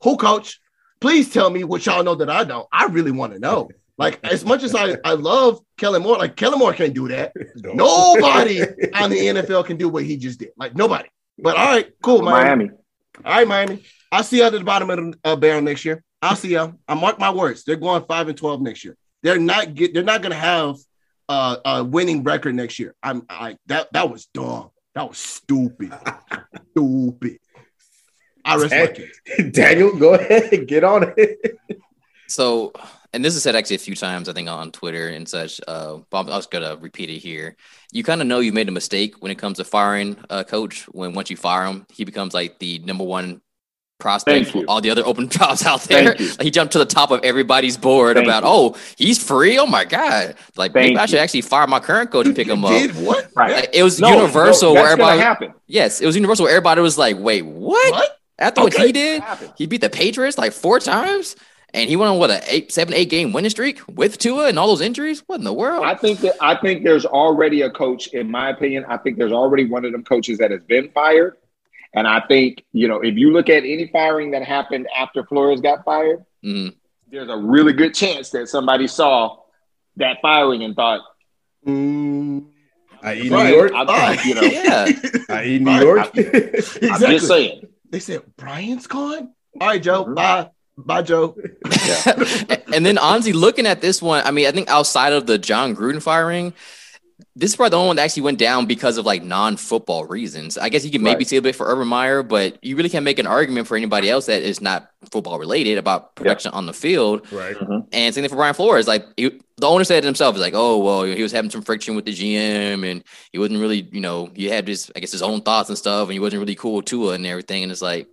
Who, coach? Please tell me what y'all know that I don't. I really want to know. Like, as much as I, I love Kellen Moore, like Kellen Moore can't do that. Nobody on the NFL can do what he just did. Like nobody. But all right, cool, Miami. Miami. All right, Miami. I'll see you at the bottom of the uh, barrel next year. I'll see y'all. I mark my words. They're going five and twelve next year. They're not get. They're not going to have uh, a winning record next year. I'm. I that that was dumb. That was stupid. stupid. I respect my case. Daniel, go ahead, and get on it. So, and this is said actually a few times, I think, on Twitter and such. Uh, but I was gonna repeat it here. You kind of know you made a mistake when it comes to firing a coach. When once you fire him, he becomes like the number one prospect for all the other open jobs out there. Like, he jumped to the top of everybody's board Thank about, you. oh, he's free. Oh my god! Like maybe Thank I should actually fire my current coach and pick him up. What? Right. It was No, universal no, where that's gonna everybody. happen. Yes, it was universal. Where everybody was like, "Wait, what?" What? After what he did, he beat the Patriots like four times, and he went on what a eight, seven, eight game winning streak with Tua and all those injuries. What in the world? I think that I think there's already a coach, in my opinion. I think there's already one of them coaches that has been fired. And I think, you know, if you look at any firing that happened after Flores got fired, Mhm. there's a really good chance that somebody saw that firing and thought, Mm, I eat Right. New York. I'm, Right. you know, Yeah, I eat New York. I'm exactly. just saying. They said Brian's gone. All right, Joe. Mhm. Bye. Bye, Joe. and then honestly, looking at this one, I mean, I think outside of the Jon Gruden firing, this is probably the only one that actually went down because of like non-football reasons. I guess you can maybe Right. see a bit for Urban Meyer, but you really can't make an argument for anybody else that is not football related about production on the field. right. Mm-hmm. And same thing for Brian Flores. Like he, the owner said it himself, he's like, oh well, he was having some friction with the GM, and he wasn't really, you know, he had his, I guess, his own thoughts and stuff, and he wasn't really cool with Tua and everything. And it's like,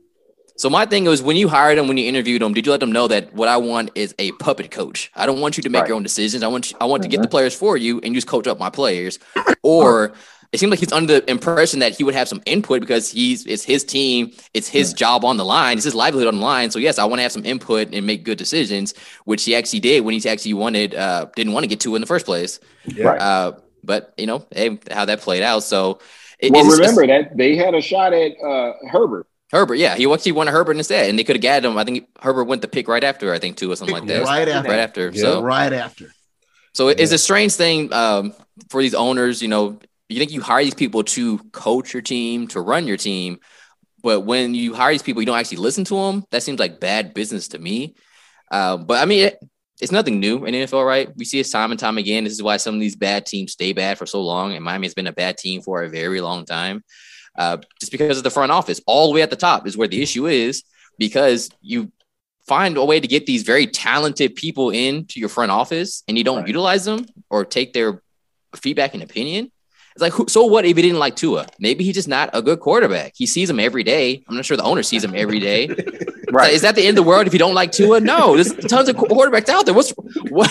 so my thing was when you hired him, when you interviewed him, did you let them know that what I want is a puppet coach? I don't want you to make Right. your own decisions. I want you, I want to get the players for you and you just coach up my players. Or it seemed like he's under the impression that he would have some input because he's it's his team, it's his job on the line, it's his livelihood on the line. So yes, I want to have some input and make good decisions, which he actually did when he actually wanted uh didn't want to get to in the first place. Yeah. Uh, but you know hey, how that played out. So it, Well, it's just- remember that they had a shot at uh, Herbert. Herbert, yeah, he actually wanted Herbert instead, and they could have gathered him. I think Herbert went the pick right after, I think, too, or something like that. Right after. Right after. Yeah. So, Right after. so it's a strange thing um, for these owners. You know, you think you hire these people to coach your team, to run your team, but when you hire these people, you don't actually listen to them. That seems like bad business to me. Uh, but I mean, it, it's nothing new in NFL, right? We see it time and time again. This is why some of these bad teams stay bad for so long, and Miami has been a bad team for a very long time. Uh, just because of the front office, all the way at the top is where the issue is because you find a way to get these very talented people into your front office and you don't Right. utilize them or take their feedback and opinion. It's like, who, so what if he didn't like Tua? Maybe he's just not a good quarterback. He sees him every day. I'm not sure the owner sees him every day. Right. Is that the end of the world if you don't like Tua? No, there's tons of quarterbacks out there. What's what?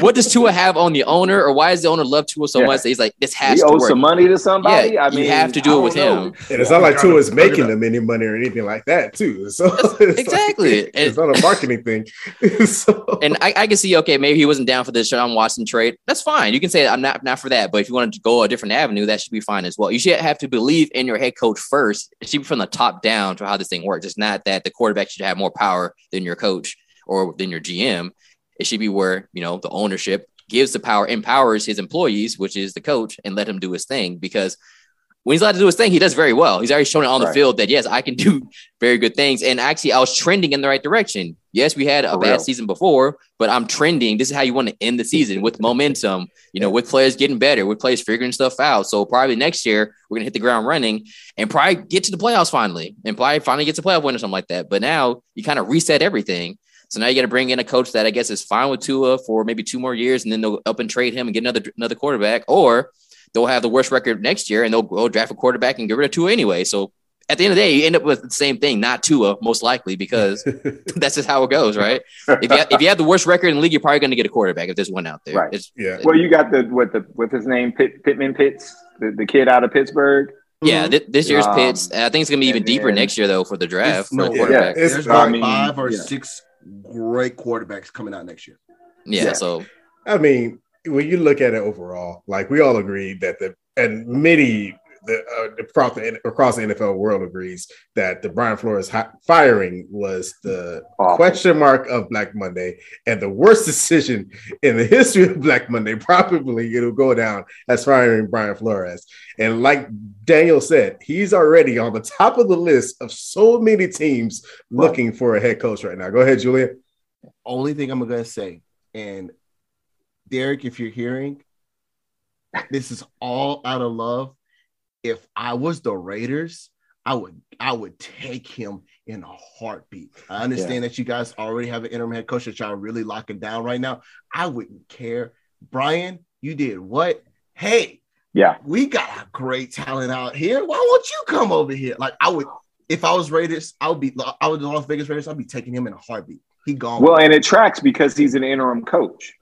What does Tua have on the owner, or why does the owner love Tua so Yeah. much that he's like this has He to owes work? some money to somebody. Yeah, I mean, you have to do it with know. him. And it's not like Tua is making them any money or anything like that, too. So it's like- Exactly. it's not a marketing thing. so, And I, I can see, okay, maybe he wasn't down for this Sean Watson trade. That's fine. You can say I'm not not for that. But if you wanted to go a different avenue, that should be fine as well. You should have to believe in your head coach first. It should be from the top down to how this thing works. It's not that the quarterback should have more power than your coach or than your GM. It should be where you know the ownership gives the power, empowers his employees, which is the coach, and let him do his thing. Because when he's allowed to do his thing, he does very well. He's already shown it on the Right. field that yes, I can do very good things. And actually, I was trending in the right direction. Yes, we had a For bad real. season before, but I'm trending. This is how you want to end the season with momentum. You know, with players getting better, with players figuring stuff out. So probably next year we're gonna hit the ground running and probably get to the playoffs finally, and probably finally get to playoff win or something like that. But now you kind of reset everything. So now you got to bring in a coach that I guess is fine with Tua for maybe two more years, and then they'll up and trade him and get another another quarterback, or they'll have the worst record next year and they'll go draft a quarterback and get rid of Tua anyway. So at the end of the day, you end up with the same thing, not Tua, most likely, because that's just how it goes, right? If you, if you have the worst record in the league, you're probably going to get a quarterback if there's one out there. Right. It's, yeah. Well, you got the what the what's his name Pitt, Pittman Pitts, the, the kid out of Pittsburgh. yeah, thi- this year's Um, Pitts. I think it's going to be even and deeper next year, though, for the draft It's- for no, the yeah, quarterback. it's- There's I mean, five or yeah. six great quarterbacks coming out next year. Yeah, yeah. so I mean, when you look at it overall, like we all agree that the and many the uh, across the across the NFL world agrees that the Brian Flores hi- firing was the Awful. question mark of Black Monday and the worst decision in the history of Black Monday. Probably it'll go down as firing Brian Flores. And like Daniel said, he's already on the top of the list of so many teams looking for a head coach right now. Go ahead, Julian. Only thing I'm gonna say, and Derek, if you're hearing, this is all out of love. If I was the Raiders, I would I would take him in a heartbeat. I understand that you guys already have an interim head coach that y'all really locking down right now. I wouldn't care. Brian, you did what? Hey, Yeah, we got a great talent out here. Why won't you come over here? Like I would, if I was Raiders, I would be. I would the Las Vegas Raiders. I'd be taking him in a heartbeat. He gone. well, and it tracks because he's an interim coach.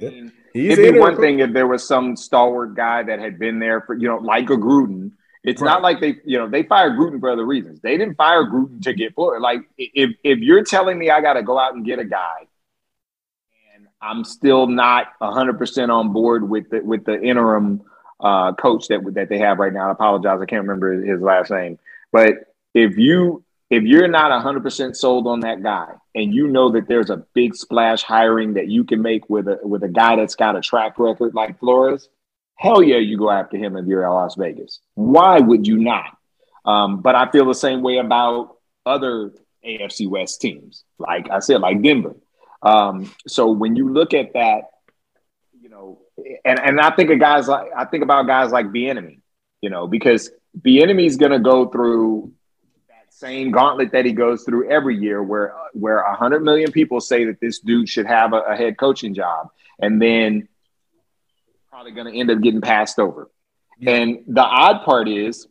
I mean, He's it'd be one thing if there was some stalwart guy that had been there for you know, like a Gruden. It's Right. not like they, you know, they fired Gruden for other reasons. They didn't fire Gruden to get Flores. Like if if you're telling me I got to go out and get a guy, and I'm still not 100 percent on board with the with the interim uh, coach that that they have right now. I apologize, I can't remember his last name. But if you if you're not 100 percent sold on that guy, and you know that there's a big splash hiring that you can make with a with a guy that's got a track record like Flores, hell yeah, you go after him if you're at Las Vegas. Why would you not? Um, but I feel the same way about other AFC West teams, like I said, like Denver. Um, so when you look at that, you know, and, and I think of guys like I think about guys like Bieniemy, you know, because Bieniemy is going to go through same gauntlet that he goes through every year, where where a hundred million people say that this dude should have a, a head coaching job, and then probably going to end up getting passed over. Yeah. And the odd part is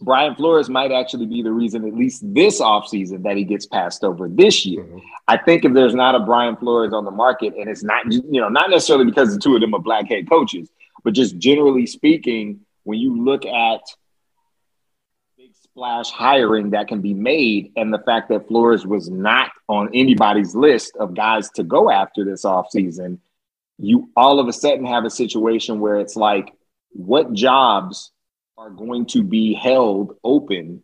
Brian Flores might actually be the reason, at least this offseason, that he gets passed over this year. Mhm. I think if there's not a Brian Flores on the market, and it's not, you know, not necessarily because the two of them are black head coaches, but just generally speaking, when you look at splash hiring that can be made, and the fact that Flores was not on anybody's list of guys to go after this offseason, you all of a sudden have a situation where it's like, what jobs are going to be held open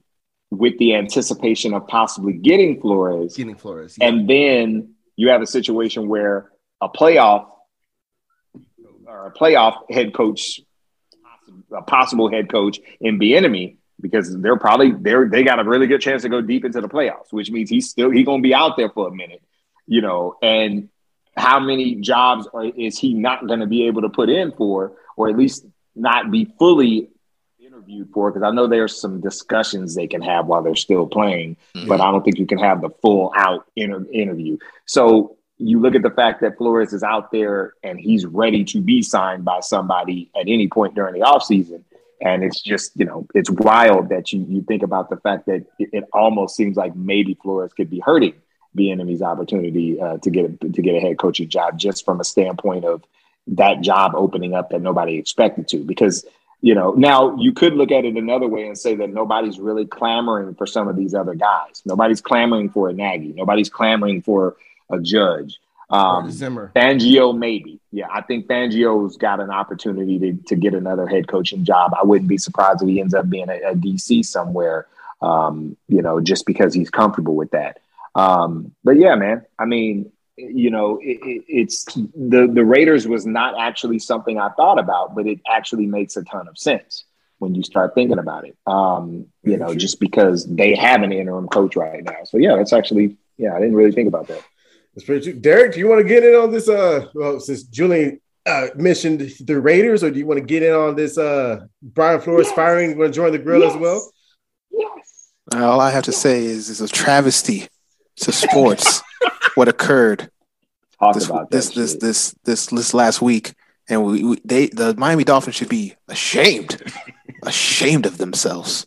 with the anticipation of possibly getting Flores? getting Flores. Yeah. And then you have a situation where a playoff or a playoff head coach, a possible head coach in Bieniemy, because they're probably they're they got a really good chance to go deep into the playoffs, which means he's still he's gonna be out there for a minute, you know. And how many jobs are, is he not going to be able to put in for, or at least not be fully interviewed for? Because I know there's some discussions they can have while they're still playing mm-hmm. but I don't think you can have the full out inter- interview. So you look at the fact that Flores is out there and he's ready to be signed by somebody at any point during the offseason. And it's just, you know, it's wild that you, you think about the fact that it, it almost seems like maybe Flores could be hurting Bieniemy's opportunity uh, to get to get a head coaching job just from a standpoint of that job opening up that nobody expected to. Because you know, now you could look at it another way and say that nobody's really clamoring for some of these other guys. Nobody's clamoring for a Nagy. Nobody's clamoring for a judge. Um, Zimmer. Fangio, maybe. Yeah, I think Fangio's got an opportunity to, to get another head coaching job. I wouldn't be surprised if he ends up being a, a DC somewhere, um, you know, just because he's comfortable with that. Um, but yeah, man, I mean, you know, it, it, it's the the Raiders was not actually something I thought about, but it actually makes a ton of sense. when you start thinking about it. Um, you know, just because they have an interim coach right now. So yeah, that's actually yeah, I didn't really think about that. That's pretty true. Derek, do you want to get in on this? Uh, well, since Julian uh, mentioned the Raiders, or do you want to get in on this? Uh, Brian Flores Yes. firing, going to join the grill as well. Yes. All I have to say is it's a travesty to sports what occurred Talk this about this this, this this this last week, and we, we they the Miami Dolphins should be ashamed, ashamed of themselves.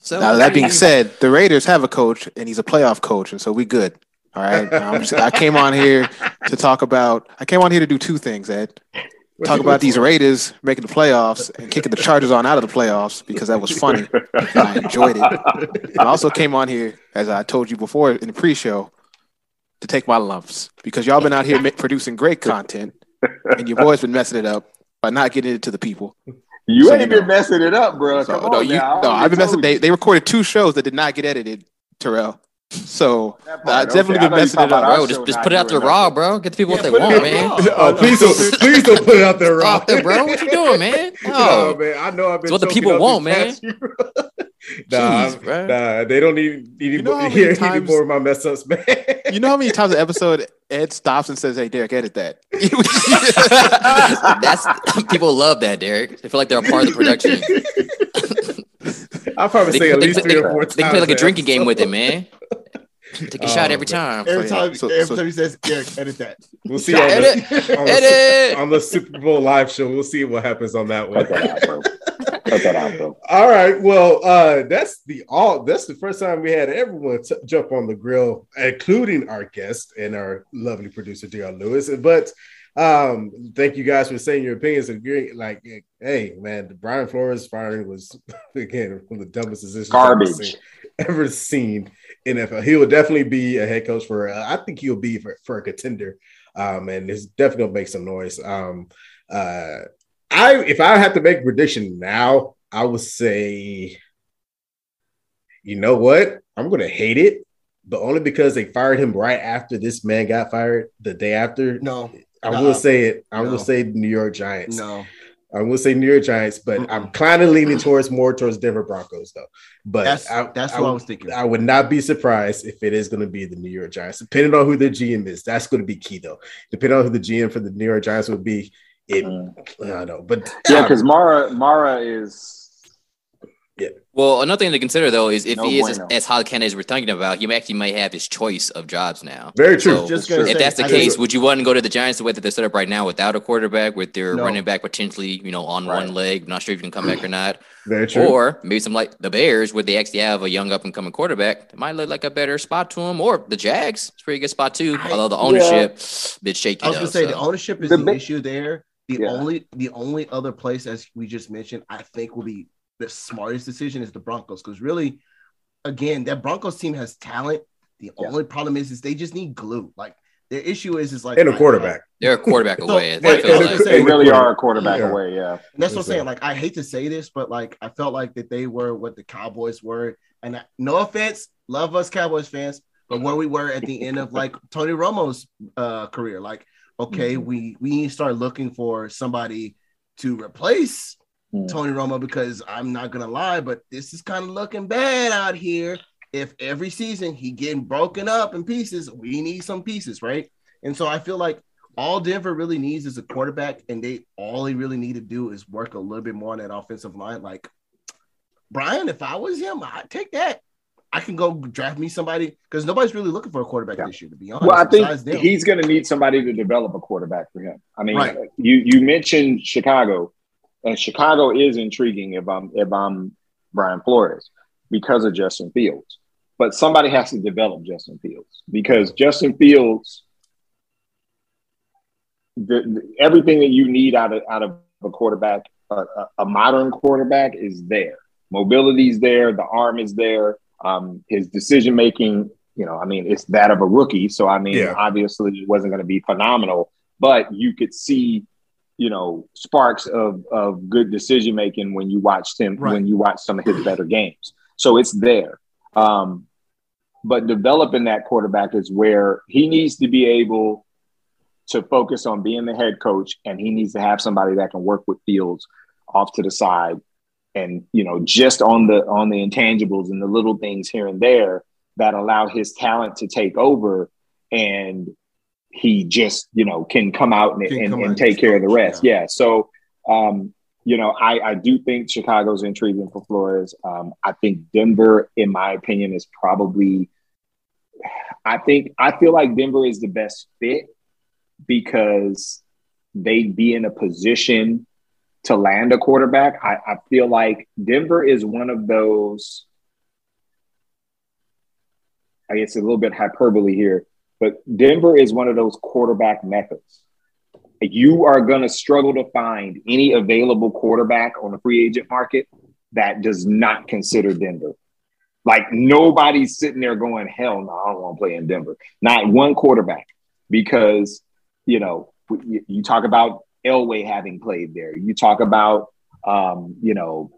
So Now that being said, the Raiders have a coach, and he's a playoff coach, and so we good. All right, just- I came on here to talk about. I came on here to do two things, Ed. Talk about these Raiders making the playoffs and kicking the Chargers on out of the playoffs because that was funny. I enjoyed it. I also came on here, as I told you before in the pre-show, to take my lumps because y'all been out here producing great content, and your boys been messing it up by not getting it to the people. You So, ain't you been messing it up, bro. So, Come no, on you, now. No, I've been messing. They, they recorded two shows that did not get edited, Terrell. So that I've definitely Okay, been messing it up. bro, just, just put it out there doing raw, nothing. bro. Get the people what they want, man. there. Oh, uh, please don't, please don't put it out there, Raw there, bro. What you doing, man? Oh Oh, man, I know I've been. It's what the people up want, man. nah, Jeez, bro. nah, they don't need need You know how many hear any more of my mess ups, man. you know how many times an episode Ed stops and says, "Hey, Derek, edit that." That's people love that, Derek. They feel like they're a part of the production. I'll probably They, say at they- least they- three or four times. they can play like a an drinking game with it, man. Take a Oh, shot every time. Every So, yeah. time, So- every so- time he says, Derek, edit that. We'll see on Edit, the, on, the, on the Super Bowl live show. We'll see what happens on that one. Out, bro. Cut that out, bro. All right. Well, uh, that's the all. That's the first time we had everyone t- jump on the grill, including our guest and our lovely producer, Dr. Lewis. But um, thank you guys for saying your opinions. And agree- like, hey, man, the Brian Flores firing was again one of the dumbest decisions I've ever Garbage. seen, ever seen in NFL. He will definitely be a head coach for. Uh, I think he'll be for, for a contender. Um, and it's definitely gonna make some noise. Um, uh, I if I have to make a prediction now, I would say, you know what? I'm gonna hate it, but only because they fired him right after this man got fired the day after. No, I no, will say it. I no. will say the New York Giants. no. I will say New York Giants, but I'm kind of leaning towards more towards Denver Broncos though. But That's I, that's I, what I was thinking. I would not be surprised if it is going to be the New York Giants, depending on who the GM is. That's going to be key, though. Depending on who the GM for the New York Giants would be, it. Mm. I don't know, but Yeah, because Mara Mara is Well, another thing to consider though is if No he is as, bueno. as hot candidate as we're thinking about, he actually might have his choice of jobs now. very true. So, Just if say, that's the I case, would you want to go to the Giants the way that they're set up right now without a quarterback, with their No. running back potentially, you know, on Right. one leg, not sure if you can come back or not, very true. or maybe some like the Bears, where they actually have a young up and coming quarterback, that might look like a better spot to him, or the Jags, it's a pretty good spot too. I- Although the ownership, bit shaky I was gonna say the ownership is The the, ba- issue there. The Yeah. only the only other place, as we just mentioned, I think will be the smartest decision is the Broncos because really, again, that Broncos team has talent. The Yeah. only problem is, is they just need glue. Like their issue is, is like and a quarterback. They're a quarterback away. I like, like. they really are a quarterback Yeah. away. Yeah, And that's what I'm saying. Like, I hate to say this, but like, I felt like that they were what the Cowboys were. And I, no offense, love us Cowboys fans, but where we were at the end of like Tony Romo's uh, career. Like, okay, we we need to start looking for somebody to replace Mm. Tony Romo because I'm not gonna lie, but this is kind of looking bad out here. If every season he getting broken up in pieces, we need some pieces, right? And so I feel like all Denver really needs is a quarterback, and they all they really need to do is work a little bit more on that offensive line. Like Brian, if I was him, I'd take that. I can go draft me somebody because nobody's really looking for a quarterback Yeah. this year, to be honest. well, I think he's going to need somebody to develop a quarterback for him. I mean, Right. you you mentioned Chicago, and Chicago is intriguing if I'm if I'm Brian Flores because of Justin Fields. But somebody has to develop Justin Fields because Justin Fields, the, the- everything that you need out of out of a quarterback, a, a, modern quarterback, is there. Mobility's there, the arm is there. Um, his decision making, you know, I mean, it's that of a rookie. So I mean, Yeah. obviously, it wasn't going to be phenomenal, but you could see, you know, sparks of of good decision making when you watched him Right. when you watch some of his better games. So it's there. Um, but developing that quarterback is where he needs to be able to focus on being the head coach, and he needs to have somebody that can work with Fields off to the side and you know just on the on the intangibles and the little things here and there that allow his talent to take over and he just you know can come out and, and, and take care of the rest yeah, yeah. so um you know I, I do think chicago's intriguing for flores um i think denver in my opinion is probably i think i feel like denver is the best fit because they'd be in a position to land a quarterback. I, I feel like Denver is one of those. I guess a little bit hyperbole here, but Denver is one of those quarterback methods. You are going to struggle to find any available quarterback on the free agent market that does not consider Denver. Like nobody's sitting there going, hell no, I don't want to play in Denver. Not one quarterback because, you know, you, talk about Elway having played there. You talk about, um, you know,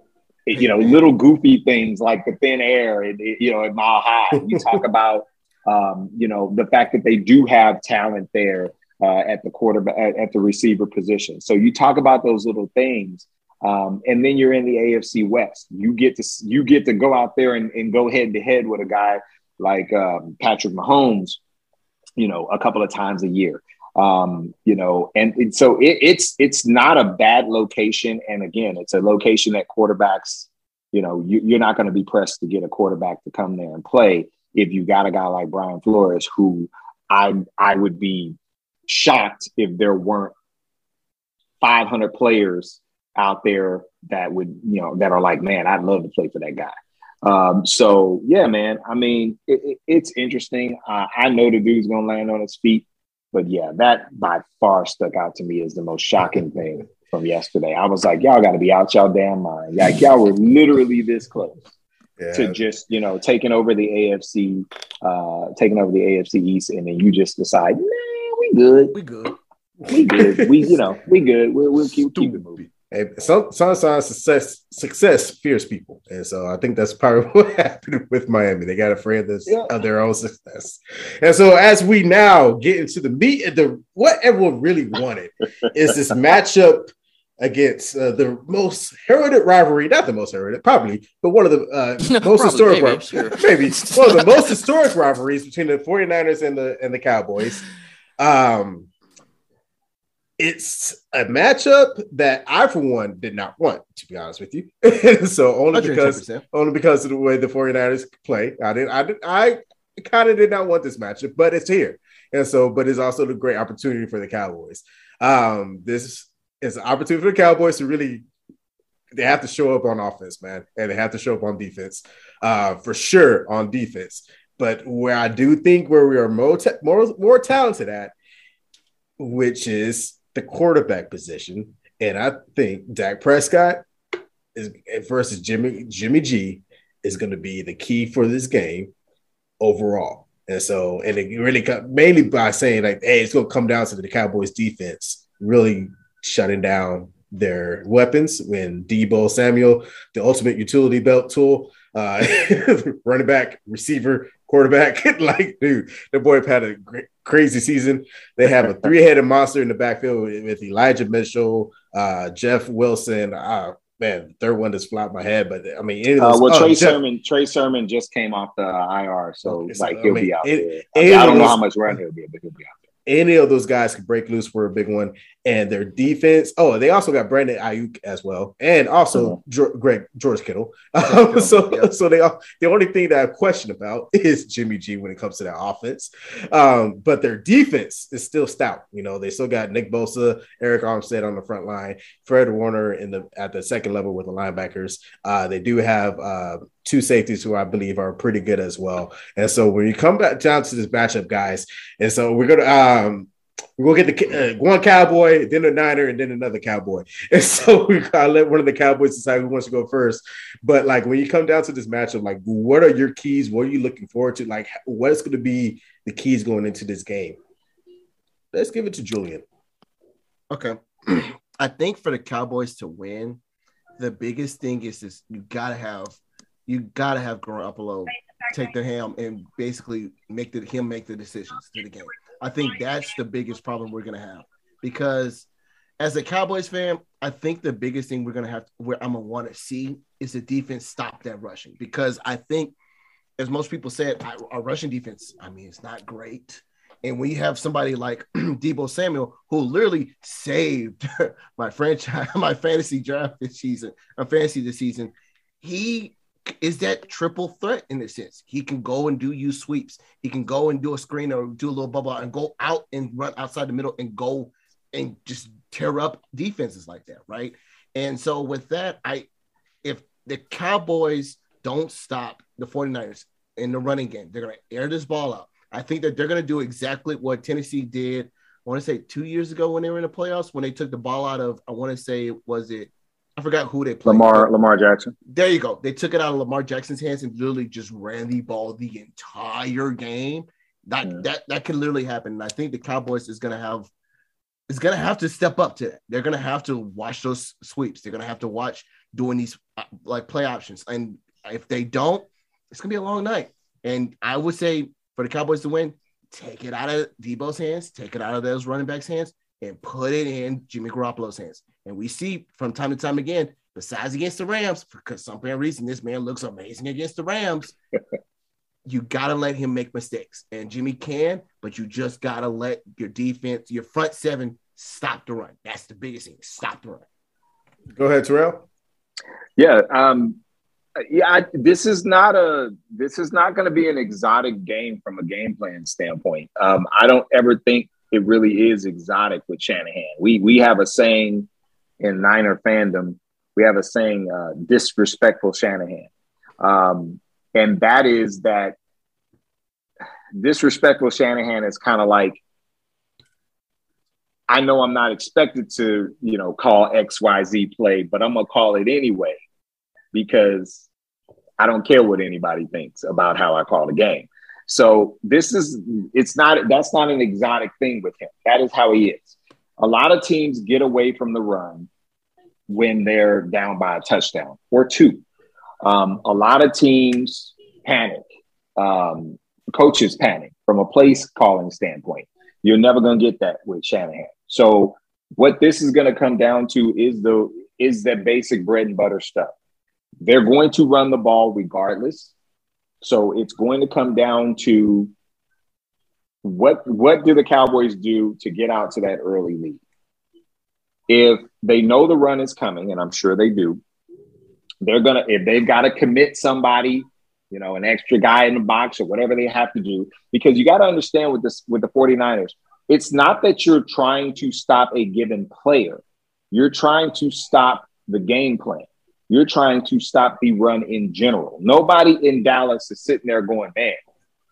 you know, little goofy things like the thin air, you know, at Mile High. You talk about, um, you know, the fact that they do have talent there uh, at the quarterback, at, the receiver position. So you talk about those little things, um, and then you're in the AFC West. You get to you get to go out there and, and go head to head with a guy like um, Patrick Mahomes, you know, a couple of times a year um, you know, and, and so it, it's it's not a bad location. And again, it's a location that quarterbacks, you know, you, are not going to be pressed to get a quarterback to come there and play if you got a guy like Brian Flores, who I I would be shocked if there weren't 500 players out there that would you know that are like, man, I'd love to play for that guy. Um, so yeah, man. I mean, it, it, it's interesting. Uh, I know the dude's gonna land on his feet. But yeah, that by far stuck out to me as the most shocking thing from yesterday. I was like, y'all got to be out y'all damn mind. Like y'all were literally this close yeah. to just you know taking over the AFC, uh, taking over the AFC East, and then you just decide, man, we good, we good, we good, we you know we good. We'll, we'll keep keep it moving. Hey, some sometimes success success fears people, and so I think that's probably what happened with Miami. They got afraid of, this, yeah. of their own success, and so as we now get into the meat, the what everyone really wanted is this matchup against uh, the most heralded rivalry, not the most heralded, probably, but one of the uh, most historic, maybe, sure. maybe one of the most historic rivalries between the 49ers and the and the Cowboys. Um, it's a matchup that I, for one, did not want, to be honest with you. so only because only because of the way the 49ers play. I didn't I did I kind of did not want this matchup, but it's here. And so, but it's also a great opportunity for the Cowboys. Um, this is an opportunity for the Cowboys to really they have to show up on offense, man, and they have to show up on defense. Uh, for sure on defense. But where I do think where we are more, more, more talented at, which is the quarterback position, and I think Dak Prescott is versus Jimmy Jimmy G is going to be the key for this game overall. And so, and it really mainly by saying like, hey, it's going to come down to the Cowboys defense really shutting down their weapons when Deebo Samuel, the ultimate utility belt tool, uh, running back, receiver, quarterback. like, dude, the boy had a great, crazy season. They have a three-headed monster in the backfield with, with Elijah Mitchell, uh, Jeff Wilson. Uh, man, third one just flopped my head, but I mean, uh, well, oh, Trey Jeff, Sermon, Trey Sermon just came off the IR, so it's, like he'll I mean, be out it, there. I, mean, I don't know how much run he'll be, but he'll be out any of those guys could break loose for a big one. And their defense. Oh, they also got Brandon Aiyuk as well, and also mm-hmm. Greg George Kittle. Um, so, yeah. so they are the only thing that I question about is Jimmy G when it comes to that offense. Um, but their defense is still stout. You know, they still got Nick Bosa, Arik Armstead on the front line, Fred Warner in the at the second level with the linebackers. Uh, they do have uh, two safeties who I believe are pretty good as well. And so when you come back down to this matchup, guys, and so we're gonna um we're gonna get the uh, one cowboy, then a niner, and then another cowboy. And so we gotta let one of the cowboys decide who wants to go first. But like when you come down to this matchup, like what are your keys? What are you looking forward to? Like what is going to be the keys going into this game? Let's give it to Julian. Okay. I think for the Cowboys to win, the biggest thing is this you gotta have you got to have Garoppolo take the helm and basically make the him make the decisions to the game. I think that's the biggest problem we're gonna have because as a Cowboys fan, I think the biggest thing we're gonna have, where I'm gonna want to see, is the defense stop that rushing because I think, as most people said, our rushing defense, I mean, it's not great. And when you have somebody like Deebo Samuel, who literally saved my franchise, my fantasy draft this season, a fantasy this season, he is that triple threat in a sense. He can go and do use sweeps. He can go and do a screen or do a little bubble and go out and run outside the middle and go and just tear up defenses like that, right? And so with that, I if the Cowboys don't stop the 49ers in the running game, they're gonna air this ball out. I think that they're gonna do exactly what Tennessee did. I want to say two years ago when they were in the playoffs, when they took the ball out of, I want to say, was it I forgot who they played. Lamar Lamar Jackson. There you go. They took it out of Lamar Jackson's hands and literally just ran the ball the entire game. That yeah. that that can literally happen. And I think the Cowboys is gonna have is gonna have to step up to that. They're gonna have to watch those sweeps. They're gonna have to watch doing these uh, like play options. And if they don't, it's gonna be a long night. And I would say for the Cowboys to win, take it out of Deebo's hands, take it out of those running backs' hands, and put it in Jimmy Garoppolo's hands. And we see from time to time again, besides against the Rams, because some reason this man looks amazing against the Rams. you gotta let him make mistakes, and Jimmy can, but you just gotta let your defense, your front seven, stop the run. That's the biggest thing. Stop the run. Go ahead, Terrell. Yeah, um, yeah. I, this is not a. This is not going to be an exotic game from a game plan standpoint. Um, I don't ever think it really is exotic with Shanahan. We we have a saying in Niner fandom, we have a saying, uh, disrespectful Shanahan. Um, and that is that disrespectful Shanahan is kind of like, I know I'm not expected to, you know, call XYZ play, but I'm going to call it anyway because I don't care what anybody thinks about how I call the game. So this is, it's not, that's not an exotic thing with him. That is how he is. A lot of teams get away from the run when they're down by a touchdown or two. Um, a lot of teams panic. Um, coaches panic from a place calling standpoint. You're never going to get that with Shanahan. So what this is going to come down to is the is that basic bread and butter stuff. They're going to run the ball regardless. So it's going to come down to what what do the Cowboys do to get out to that early lead? if they know the run is coming, and I'm sure they do, they're gonna if they've got to commit somebody, you know, an extra guy in the box or whatever they have to do, because you got to understand with this with the 49ers, it's not that you're trying to stop a given player, you're trying to stop the game plan. You're trying to stop the run in general. Nobody in Dallas is sitting there going, man,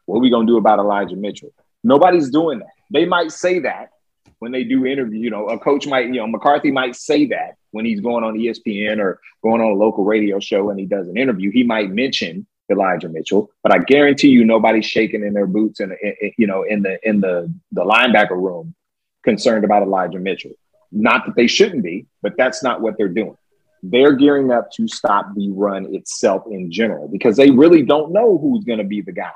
what are we gonna do about Elijah Mitchell? Nobody's doing that. They might say that, when they do interview, you know, a coach might, you know, McCarthy might say that when he's going on ESPN or going on a local radio show and he does an interview, he might mention Elijah Mitchell, but I guarantee you nobody's shaking in their boots and you know in the in the the linebacker room concerned about Elijah Mitchell. Not that they shouldn't be, but that's not what they're doing. They're gearing up to stop the run itself in general because they really don't know who's going to be the guy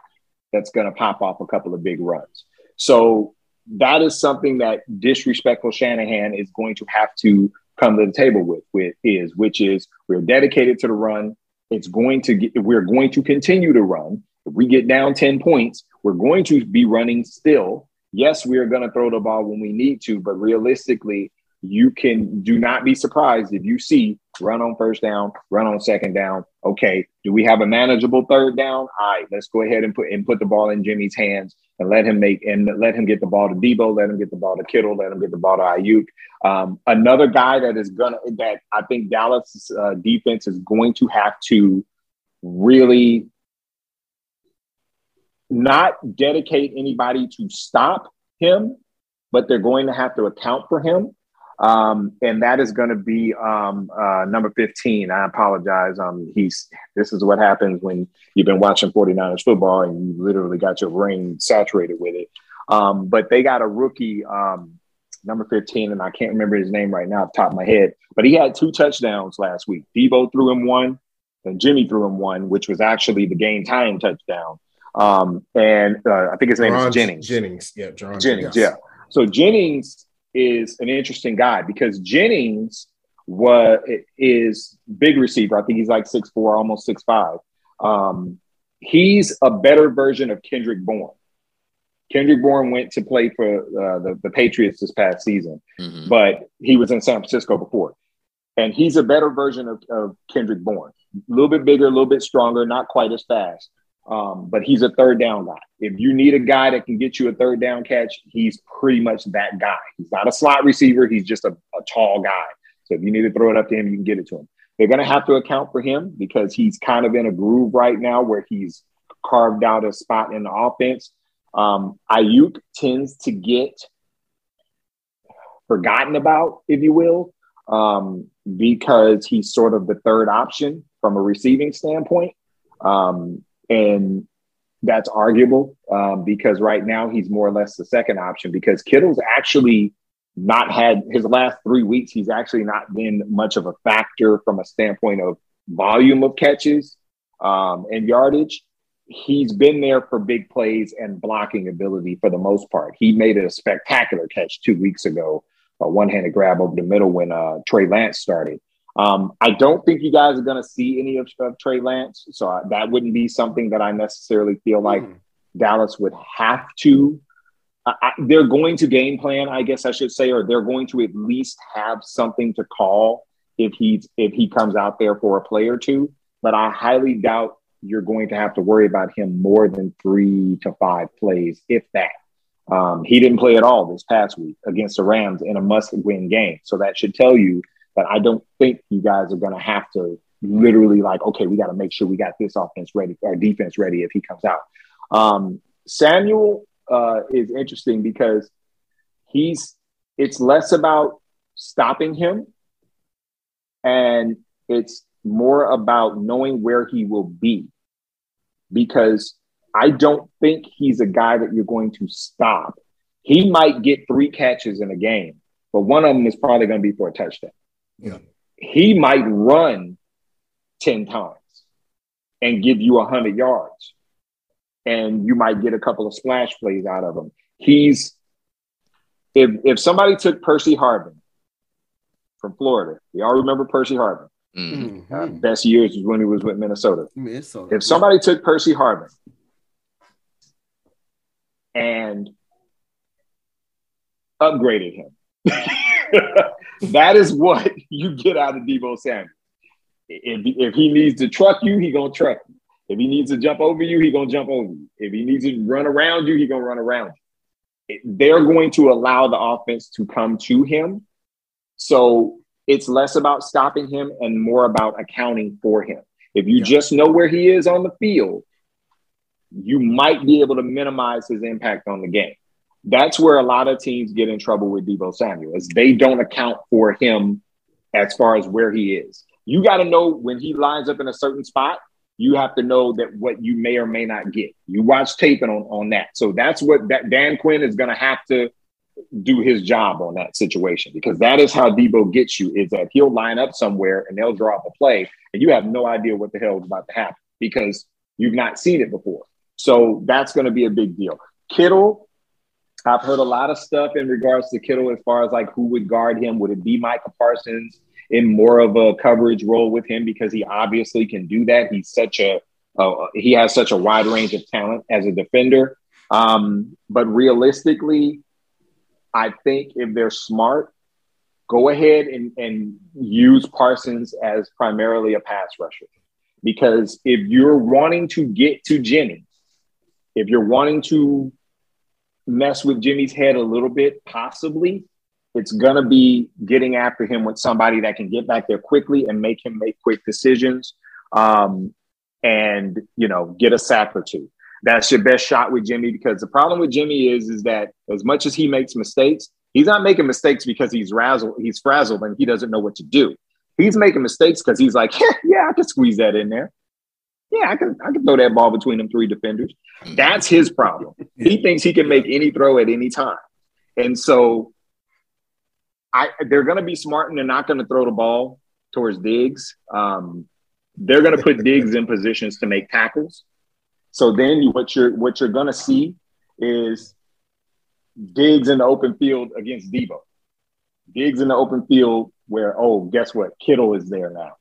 that's going to pop off a couple of big runs. So that is something that disrespectful Shanahan is going to have to come to the table with, with is which is we're dedicated to the run. It's going to get, we're going to continue to run. If we get down 10 points, we're going to be running still. Yes, we are going to throw the ball when we need to, but realistically, you can do not be surprised if you see run on first down, run on second down. Okay, do we have a manageable third down? All right, let's go ahead and put and put the ball in Jimmy's hands and let him make and let him get the ball to Deebo, let him get the ball to Kittle, let him get the ball to Aiyuk. Um, another guy that is gonna that I think Dallas uh, defense is going to have to really not dedicate anybody to stop him, but they're going to have to account for him. Um, and that is going to be um, uh, number 15. I apologize. Um, he's this is what happens when you've been watching 49ers football and you literally got your brain saturated with it. Um, but they got a rookie, um, number 15, and I can't remember his name right now off the top of my head, but he had two touchdowns last week. Deebo threw him one, and Jimmy threw him one, which was actually the game time touchdown. Um, and uh, I think his name Ron is Jennings. Jennings, yeah, John Jennings, yeah. So Jennings is an interesting guy because Jennings was is big receiver. I think he's like six four, almost six five. Um, he's a better version of Kendrick Bourne. Kendrick Bourne went to play for uh, the, the Patriots this past season, Mhm. but he was in San Francisco before. And he's a better version of, of Kendrick Bourne. A little bit bigger, a little bit stronger, not quite as fast. Um, but he's a third down guy. If you need a guy that can get you a third down catch, he's pretty much that guy. He's not a slot receiver, he's just a, a tall guy. So if you need to throw it up to him, you can get it to him. They're going to have to account for him because he's kind of in a groove right now where he's carved out a spot in the offense. Um, Aiyuk tends to get forgotten about, if you will, um, because he's sort of the third option from a receiving standpoint. Um, and that's arguable um, because right now he's more or less the second option because Kittle's actually not had his last three weeks. He's actually not been much of a factor from a standpoint of volume of catches um, and yardage. He's been there for big plays and blocking ability for the most part. He made a spectacular catch two weeks ago, a one-handed grab over the middle when uh, Trey Lance started. Um, I don't think you guys are going to see any of, of Trey Lance, so I, that wouldn't be something that I necessarily feel like Hmm. Dallas would have to. I, I, they're going to game plan, I guess I should say, or they're going to at least have something to call if he's if he comes out there for a play or two. But I highly doubt you're going to have to worry about him more than three to five plays, if that. Um, he didn't play at all this past week against the Rams in a must-win game, so that should tell you that I don't think you guys are going to have to literally like, okay, we got to make sure we got this offense ready, our defense ready if he comes out. Um, Samuel uh, is interesting because he's it's less about stopping him and it's more about knowing where he will be because I don't think he's a guy that you're going to stop. He might get three catches in a game, but one of them is probably going to be for a touchdown. Yeah. He might run 10 times and give you 100 yards and you might get a couple of splash plays out of him. He's if if somebody took Percy Harvin from Florida, we all remember Percy Harvin. Mhm. Uh, best years was when he was with Minnesota. Minnesota. If somebody took Percy Harvin and upgraded him, that is what you get out of Deebo Samuel. If, if he needs to truck you, he gonna truck you. If he needs to jump over you, he gonna jump over you. If he needs to run around you, he gonna run around you. They're going to allow the offense to come to him. So it's less about stopping him and more about accounting for him. If you Yeah. just know where he is on the field, you might be able to minimize his impact on the game. That's where a lot of teams get in trouble with Deebo Samuel, is they don't account for him as far as where he is. You got to know when he lines up in a certain spot, you have to know that what you may or may not get. You watch taping on, on that. So that's what that Dan Quinn is going to have to do his job on that situation because that is how Deebo gets you is that he'll line up somewhere and they'll draw up a play and you have no idea what the hell is about to happen because you've not seen it before. So that's going to be a big deal. Kittle, I've heard a lot of stuff in regards to Kittle as far as like who would guard him. Would it be Micah Parsons in more of a coverage role with him because he obviously can do that? He's such a uh, he has such a wide range of talent as a defender. Um, but realistically, I think if they're smart, go ahead and, and use Parsons as primarily a pass rusher. Because if you're wanting to get to Jennings, if you're wanting to mess with Jimmy's head a little bit, possibly, it's going to be getting after him with somebody that can get back there quickly and make him make quick decisions um, and, you know, get a sack or two. That's your best shot with Jimmy because the problem with Jimmy is, is that as much as he makes mistakes, he's not making mistakes because he's razzled, he's frazzled and he doesn't know what to do. He's making mistakes because he's like, yeah, yeah, I can squeeze that in there. Yeah, I can, I can throw that ball between them three defenders. That's his problem. He thinks he can make any throw at any time. And so I they're going to be smart and they're not going to throw the ball towards Diggs. Um, they're going to put Diggs in positions to make tackles. So then you, what you're what you're going to see is Diggs in the open field against Deebo. Diggs in the open field where, oh, guess what? Kittle is there now.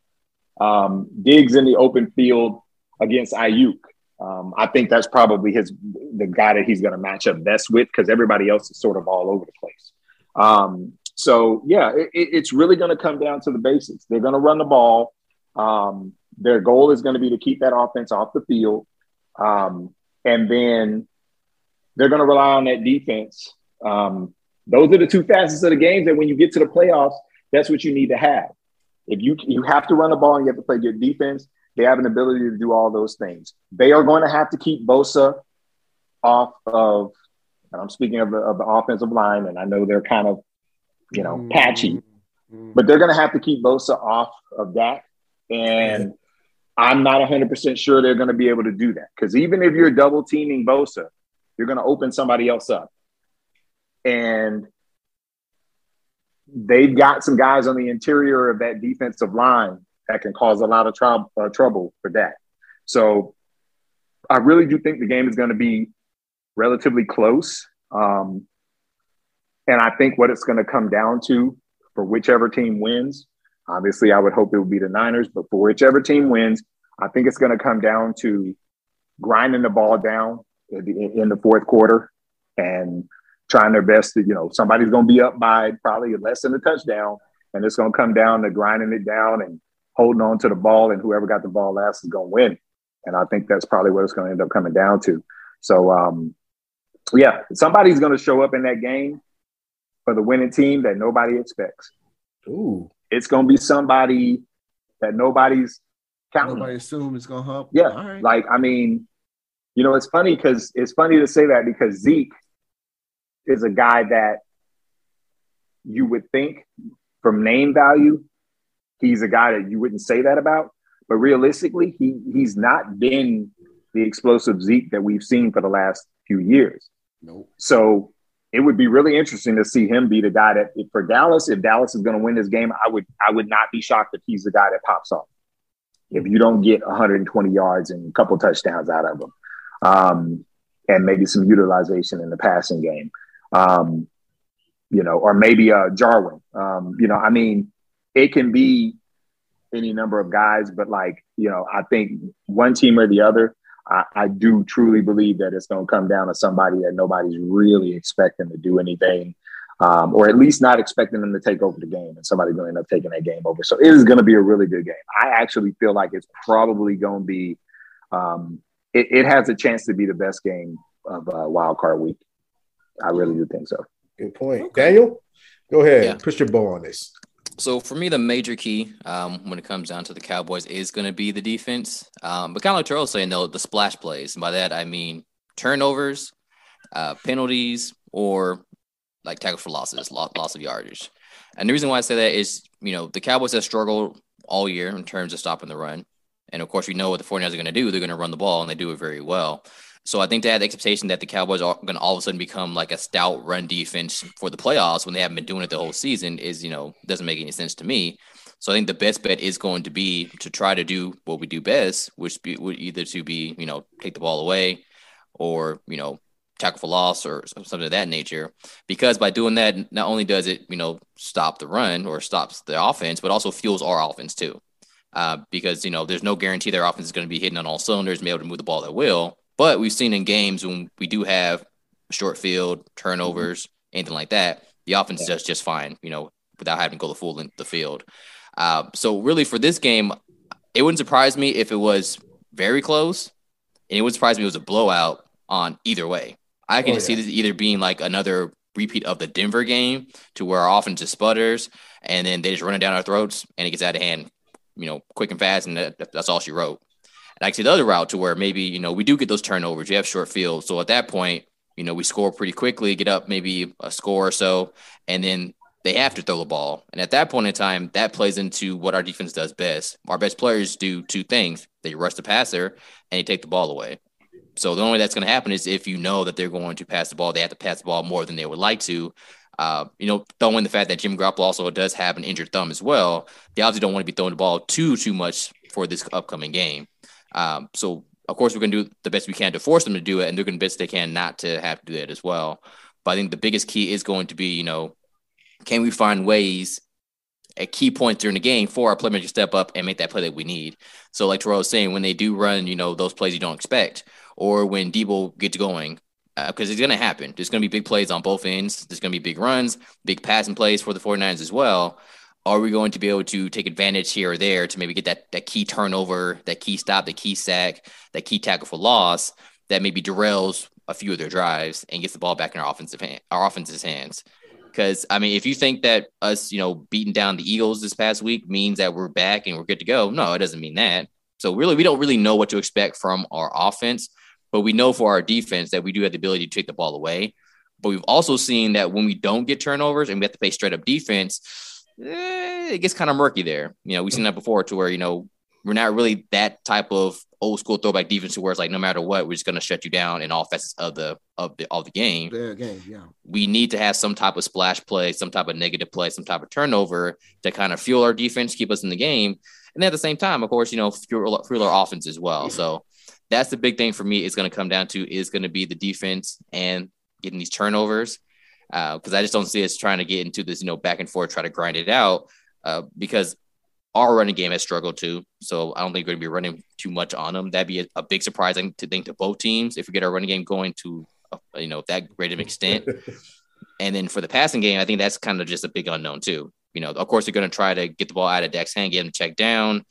Um, Diggs in the open field against Aiyuk. Um, I think that's probably his the guy that he's going to match up best with because everybody else is sort of all over the place. Um, so yeah, it, it's really going to come down to the basics. They're going to run the ball. Um, their goal is going to be to keep that offense off the field, um, and then they're going to rely on that defense. Um, those are the two facets of the games that when you get to the playoffs, that's what you need to have. If you you have to run the ball and you have to play good defense, they have an ability to do all those things. They are going to have to keep Bosa off of, and I'm speaking of the, of the offensive line, and I know they're kind of, you know, patchy, mm-hmm. but they're going to have to keep Bosa off of that. And I'm not 100% sure they're going to be able to do that because even if you're double teaming Bosa, you're going to open somebody else up. And they've got some guys on the interior of that defensive line that can cause a lot of uh, trouble for that. So I really do think the game is going to be relatively close. Um, and I think what it's going to come down to for whichever team wins, obviously, I would hope it would be the Niners, but for whichever team wins, I think it's going to come down to grinding the ball down in the, in the fourth quarter and trying their best to, you know, somebody's going to be up by probably less than a touchdown, and it's going to come down to grinding it down and holding on to the ball, and whoever got the ball last is going to win. And I think that's probably what it's going to end up coming down to. So, um, yeah, somebody's going to show up in that game for the winning team that nobody expects. Ooh, it's going to be somebody that nobody's counting. Nobody assume it's going to help. Yeah, like I mean, you know, it's funny because it's funny to say that because Zeke is a guy that you would think from name value he's a guy that you wouldn't say that about. But realistically, he he's not been the explosive Zeke that we've seen for the last few years. Nope. So it would be really interesting to see him be the guy that if, for Dallas, if Dallas is going to win this game, I would I would not be shocked if he's the guy that pops off. If you don't get 120 yards and a couple touchdowns out of him, um, and maybe some utilization in the passing game, um, you know, or maybe uh, Jarwin. Um, you know, I mean, it can be any number of guys, but like, you know, I think one team or the other, I, I do truly believe that it's going to come down to somebody that nobody's really expecting to do anything, um, or at least not expecting them to take over the game, and somebody's going to end up taking that game over. So it is going to be a really good game. I actually feel like it's probably going to be, um, it, it, has a chance to be the best game of uh, Wild Card Week. I really do think so. Good point, Daniel. Go ahead, yeah. push your bow on this. So for me, the major key um, when it comes down to the Cowboys is going to be the defense. Um, but kind of like Terrell saying, though, the splash plays. And by that, I mean turnovers, uh, penalties, or like tackles for losses, loss of yardage. And the reason why I say that is, you know, the Cowboys have struggled all year in terms of stopping the run. And of course, we know what the 49ers are going to do. They're going to run the ball, and they do it very well. So I think they had the expectation that the Cowboys are going to all of a sudden become like a stout run defense for the playoffs when they haven't been doing it the whole season is, you know, doesn't make any sense to me. So I think the best bet is going to be to try to do what we do best, which be, would either to be, you know, take the ball away or, you know, tackle for loss or something of that nature. Because by doing that, not only does it, you know, stop the run or stops the offense, but also fuels our offense too. Uh, because, you know, there's no guarantee their offense is going to be hitting on all cylinders and be able to move the ball at will. But we've seen in games when we do have short field turnovers, anything like that, the offense yeah. does just fine, you know, without having to go the full length of the field. Uh, so really for this game, it wouldn't surprise me if it was very close, and it would surprise me if it was a blowout on either way. I can oh, yeah. see this either being like another repeat of the Denver game to where our offense just sputters and then they just run it down our throats and it gets out of hand, you know, quick and fast, and that, that's all she wrote. And I see the other route to where maybe, you know, we do get those turnovers. We have short field. So at that point, you know, we score pretty quickly, get up maybe a score or so, and then they have to throw the ball. And at that point in time, that plays into what our defense does best. Our best players do two things they rush the passer and they take the ball away. So the only way that's going to happen is if you know that they're going to pass the ball, they have to pass the ball more than they would like to. Uh, you know, throwing the fact that Jim Garoppolo also does have an injured thumb as well, they obviously don't want to be throwing the ball too too much for this upcoming game. Um, so of course we're going to do the best we can to force them to do it, and they're going to do the best they can not to have to do that as well. But I think the biggest key is going to be, you know, can we find ways at key points during the game for our playmakers to step up and make that play that we need? So, like Terrell was saying, when they do run, you know, those plays you don't expect, or when Deebo gets going, because uh, it's going to happen. There's going to be big plays on both ends. There's going to be big runs, big passing plays for the 49ers as well. Are we going to be able to take advantage here or there to maybe get that, that key turnover, that key stop, that key sack, that key tackle for loss that maybe derails a few of their drives and gets the ball back in our offensive hand, our offense's hands? Because I mean, if you think that us, you know, beating down the Eagles this past week means that we're back and we're good to go, no, it doesn't mean that. So really, we don't really know what to expect from our offense, but we know for our defense that we do have the ability to take the ball away. But we've also seen that when we don't get turnovers and we have to play straight up defense, eh, it gets kind of murky there. You know, we've seen that before to where you know we're not really that type of old school throwback defense to where it's like no matter what, we're just gonna shut you down in all facets of the of the of the game. Yeah, game, yeah. We need to have some type of splash play, some type of negative play, some type of turnover to kind of fuel our defense, keep us in the game. And at the same time, of course, you know, fuel, fuel our offense as well. So that's the big thing for me is going to come down to is going to be the defense and getting these turnovers. Because uh, I just don't see us trying to get into this, you know, back and forth, try to grind it out. Uh, because our running game has struggled too. So I don't think we're going to be running too much on them. That'd be a, a big surprise I to think to both teams if we get our running game going to uh, you know that great of an extent. and then for the passing game, I think that's kind of just a big unknown too. You know, of course they're going to try to get the ball out of Dak's hand, get him checked down.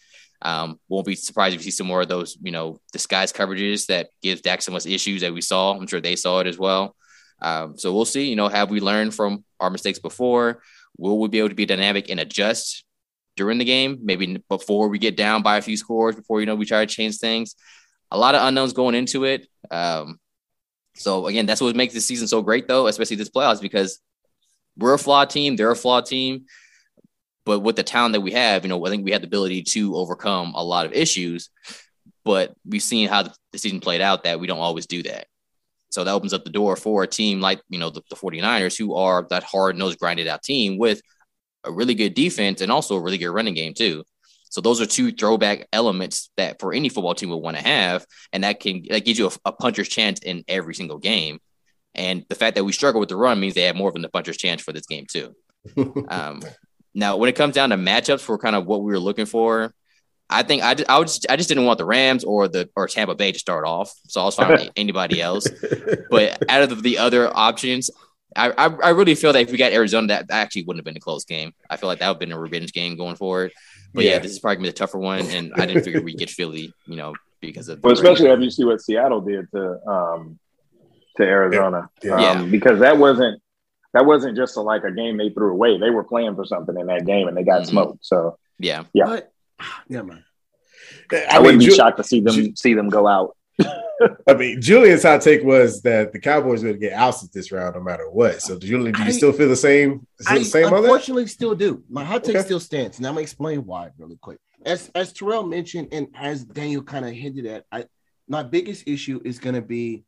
Um, won't be surprised if you see some more of those, you know, disguise coverages that gives Dak some issues that we saw. I'm sure they saw it as well. Um, so we'll see. You know, have we learned from our mistakes before? Will we be able to be dynamic and adjust during the game, maybe before we get down by a few scores, before you know we try to change things. A lot of unknowns going into it. Um, so again, that's what makes this season so great, though, especially this playoffs, because we're a flawed team, they're a flawed team. But with the talent that we have, you know, I think we have the ability to overcome a lot of issues. But we've seen how the season played out that we don't always do that. So that opens up the door for a team like, you know, the, the 49ers, who are that hard nosed, grinded out team with a really good defense and also a really good running game too. So those are two throwback elements that for any football team would want to have, and that can that gives you a, a, puncher's chance in every single game. And the fact that we struggle with the run means they have more of a puncher's chance for this game too. um, now, when it comes down to matchups for kind of what we were looking for, I think I, I, just, I just didn't want the Rams or the or Tampa Bay to start off, so I was fine with anybody else. But out of the other options, I, I, I really feel that if we got Arizona, that, that actually wouldn't have been a close game. I feel like that would have been a revenge game going forward. But yeah, yeah this is probably gonna be the tougher one, and I didn't figure we'd get Philly, you know, because of. Well, especially after you see what Seattle did to um to Arizona, yeah. Um, yeah. because that wasn't that wasn't just a, like a game they threw away. They were playing for something in that game, and they got mm-hmm. smoked. So yeah, yeah, but, yeah, man. I, I wouldn't be Ju- shocked to see them Ju- see them go out I mean, Julian's hot take was that the Cowboys would get ousted this round no matter what. So, Julian, do you I, still feel the same? I the same unfortunately still do. My hot take okay. still stands, and I'm gonna explain why really quick. As as Terrell mentioned, and as Daniel kind of hinted at, I my biggest issue is gonna be,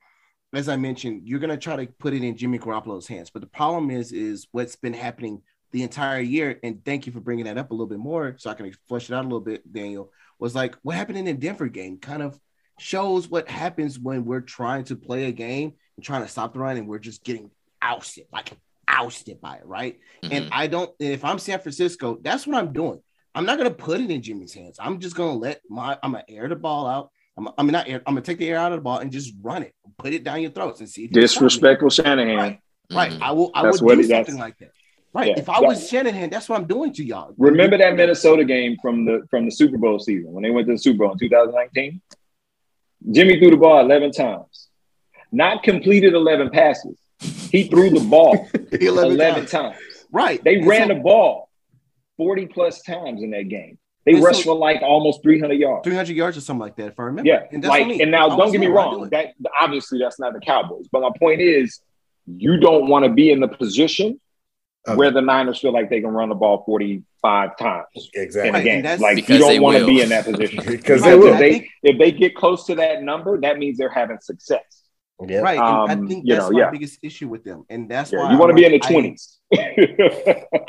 as I mentioned, you're gonna try to put it in Jimmy Garoppolo's hands, but the problem is, is what's been happening the entire year. And thank you for bringing that up a little bit more, so I can flush it out a little bit. Daniel was like, what happened in the Denver game, kind of shows what happens when we're trying to play a game and trying to stop the run and we're just getting ousted, like ousted by it, right? Mm-hmm. And I don't, if I'm San Francisco, that's what I'm doing. I'm not gonna put it in Jimmy's hands. I'm just gonna let my, I'm gonna air the ball out. I'm, I'm not air, I'm gonna take the air out of the ball and just run it, put it down your throats and see. Disrespectful Shanahan. Right. Mm-hmm. right. I will. I that's would do something like that. Right. Yeah, if I was Shanahan, that's what I'm doing to y'all. Remember that Minnesota game from the from the Super Bowl season when they went to the Super Bowl in 2019? Jimmy threw the ball 11 times, not completed 11 passes. He threw the ball 11, 11 times. times. Right. They and ran so, the ball 40 plus times in that game. They rushed so, for like almost 300 yards. 300 yards or something like that, if I remember. Yeah. And like, and now don't get me wrong. That obviously that's not the Cowboys. But my point is, you don't want to be in the position okay. where the Niners feel like they can run the ball 45 times exactly. in a game. Like you don't want to be in that position because they will. If they, if they get close to that number, that means they're having success. Yeah. Right. Um, I think that's know, my yeah. biggest issue with them. And that's yeah, why you want to be in the 20s.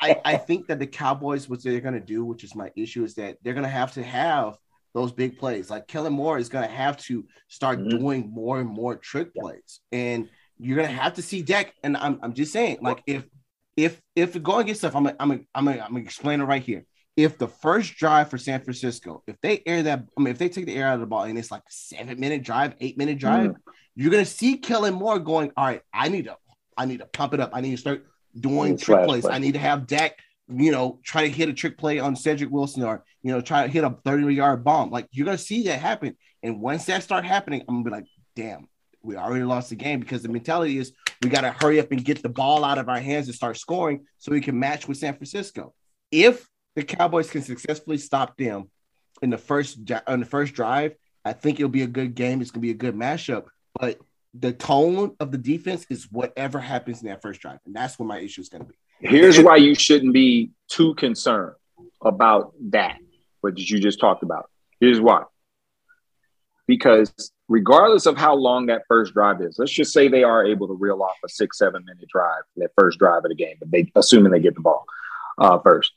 I, I think that the Cowboys, what they're going to do, which is my issue, is that they're going to have to have those big plays. Like Kellen Moore is going to have to start mm-hmm. doing more and more trick plays. And you're going to have to see Dak. And I'm, I'm just saying, like, if if if going against stuff, I'm gonna, I'm I'm gonna, I'm gonna explain it right here. If the first drive for San Francisco, if they air that, I mean, if they take the air out of the ball and it's like seven minute drive, eight minute drive, Mm. you're gonna see Kellen Moore going, all right, I need to, I need to pump it up. I need to start doing Mm, trick plays. play. I need to have Dak, you know, try to hit a trick play on Cedric Wilson or you know, try to hit a 30 yard bomb. Like you're gonna see that happen. And once that start happening, I'm gonna be like, damn, we already lost the game because the mentality is we got to hurry up and get the ball out of our hands and start scoring so we can match with San Francisco. If the Cowboys can successfully stop them in the first on the first drive, I think it'll be a good game. It's gonna be a good mashup, But the tone of the defense is whatever happens in that first drive, and that's what my issue is gonna be. Here's why you shouldn't be too concerned about that, what you just talked about. Here's why. Because regardless of how long that first drive is, let's just say they are able to reel off a six, seven minute drive, that first drive of the game, but they assuming they get the ball uh, first.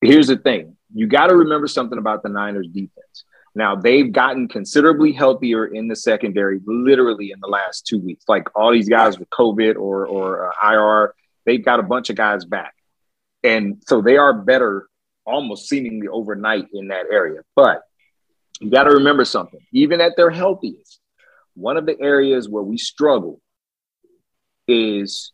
Here's the thing: you got to remember something about the Niners defense. Now they've gotten considerably healthier in the secondary, literally in the last two weeks. Like all these guys with COVID or or uh, IR, they've got a bunch of guys back, and so they are better almost seemingly overnight in that area. But you got to remember something: even at their healthiest, one of the areas where we struggle is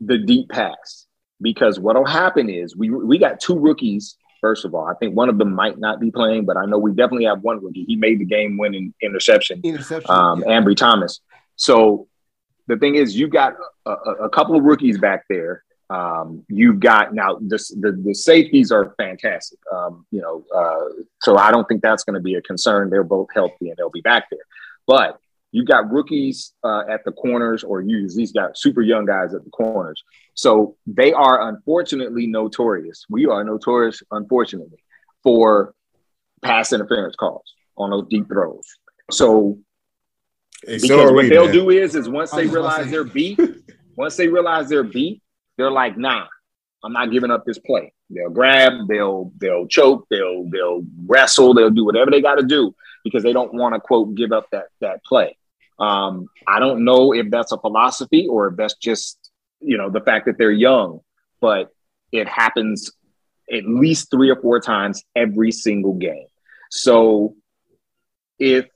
the deep pass. Because what'll happen is we we got two rookies. First of all, I think one of them might not be playing, but I know we definitely have one rookie. He made the game-winning interception Interception. um, yeah. Ambry Thomas. So the thing is, you got a, a, a couple of rookies back there. Um, you've got now the, the the safeties are fantastic. Um, you know, uh, so I don't think that's going to be a concern. They're both healthy and they'll be back there. But you got rookies uh, at the corners, or you these got super young guys at the corners. So they are unfortunately notorious. We are notorious, unfortunately, for pass interference calls on those deep throws. So Hey, because so what we, they'll man. do is, is once they was about to realize they're beat, once they realize they're beat, they're like, nah, I'm not giving up this play. They'll grab, they'll they'll choke, they'll they'll wrestle, they'll do whatever they got to do because they don't want to quote give up that that play. Um, I don't know if that's a philosophy or if that's just you know the fact that they're young, but it happens at least three or four times every single game. So if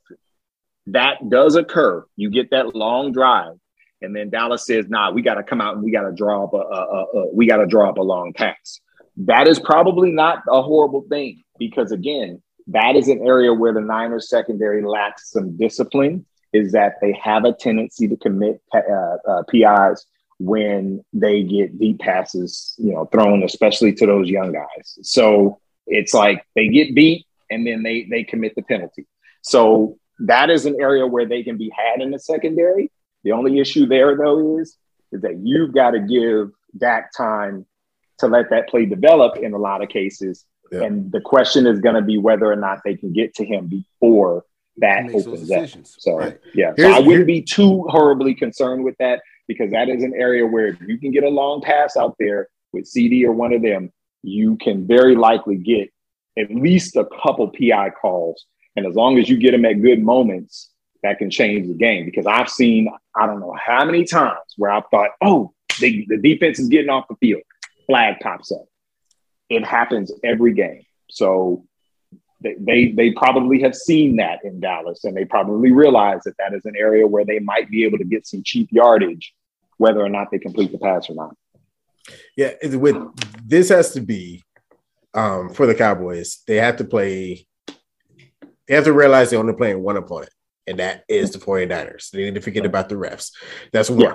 that does occur, you get that long drive, and then Dallas says, "Nah, we got to come out and we got to draw up a, a, a, a we got to draw up a long pass." That is probably not a horrible thing because again, that is an area where the Niners secondary lacks some discipline. Is that they have a tendency to commit uh, uh, PIs when they get deep passes, you know, thrown, especially to those young guys. So it's like they get beat and then they they commit the penalty. So that is an area where they can be had in the secondary. The only issue there though is is that you've got to give Dak time to let that play develop in a lot of cases. Yeah. And the question is going to be whether or not they can get to him before that opens up. decisions. So Right. yeah, so I wouldn't be too horribly concerned with that because that is an area where if you can get a long pass out there with CeeDee or one of them, you can very likely get at least a couple PI calls. And as long as you get them at good moments, that can change the game. Because I've seen, I don't know how many times where I've thought, oh, they, the defense is getting off the field, flag pops up. It happens every game. So they, they they probably have seen that in Dallas, and they probably realize that that is an area where they might be able to get some cheap yardage, whether or not they complete the pass or not. Yeah, with this has to be um, for the Cowboys. They have to play. They have to realize they're only playing one opponent, and that is the 49ers. They need to forget about the refs. That's one. Yeah.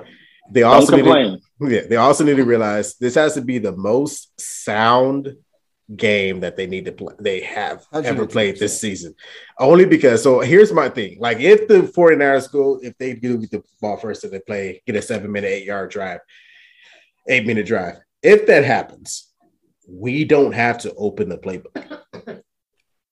They Don't also need to, yeah, they also need to realize this has to be the most sound game that they need to play. They have ever played this season. Only because so here's my thing. Like if the 49ers go, if they do get the ball first and they play, get a seven minute, eight yard drive, eight minute drive. If that happens, we don't have to open the playbook.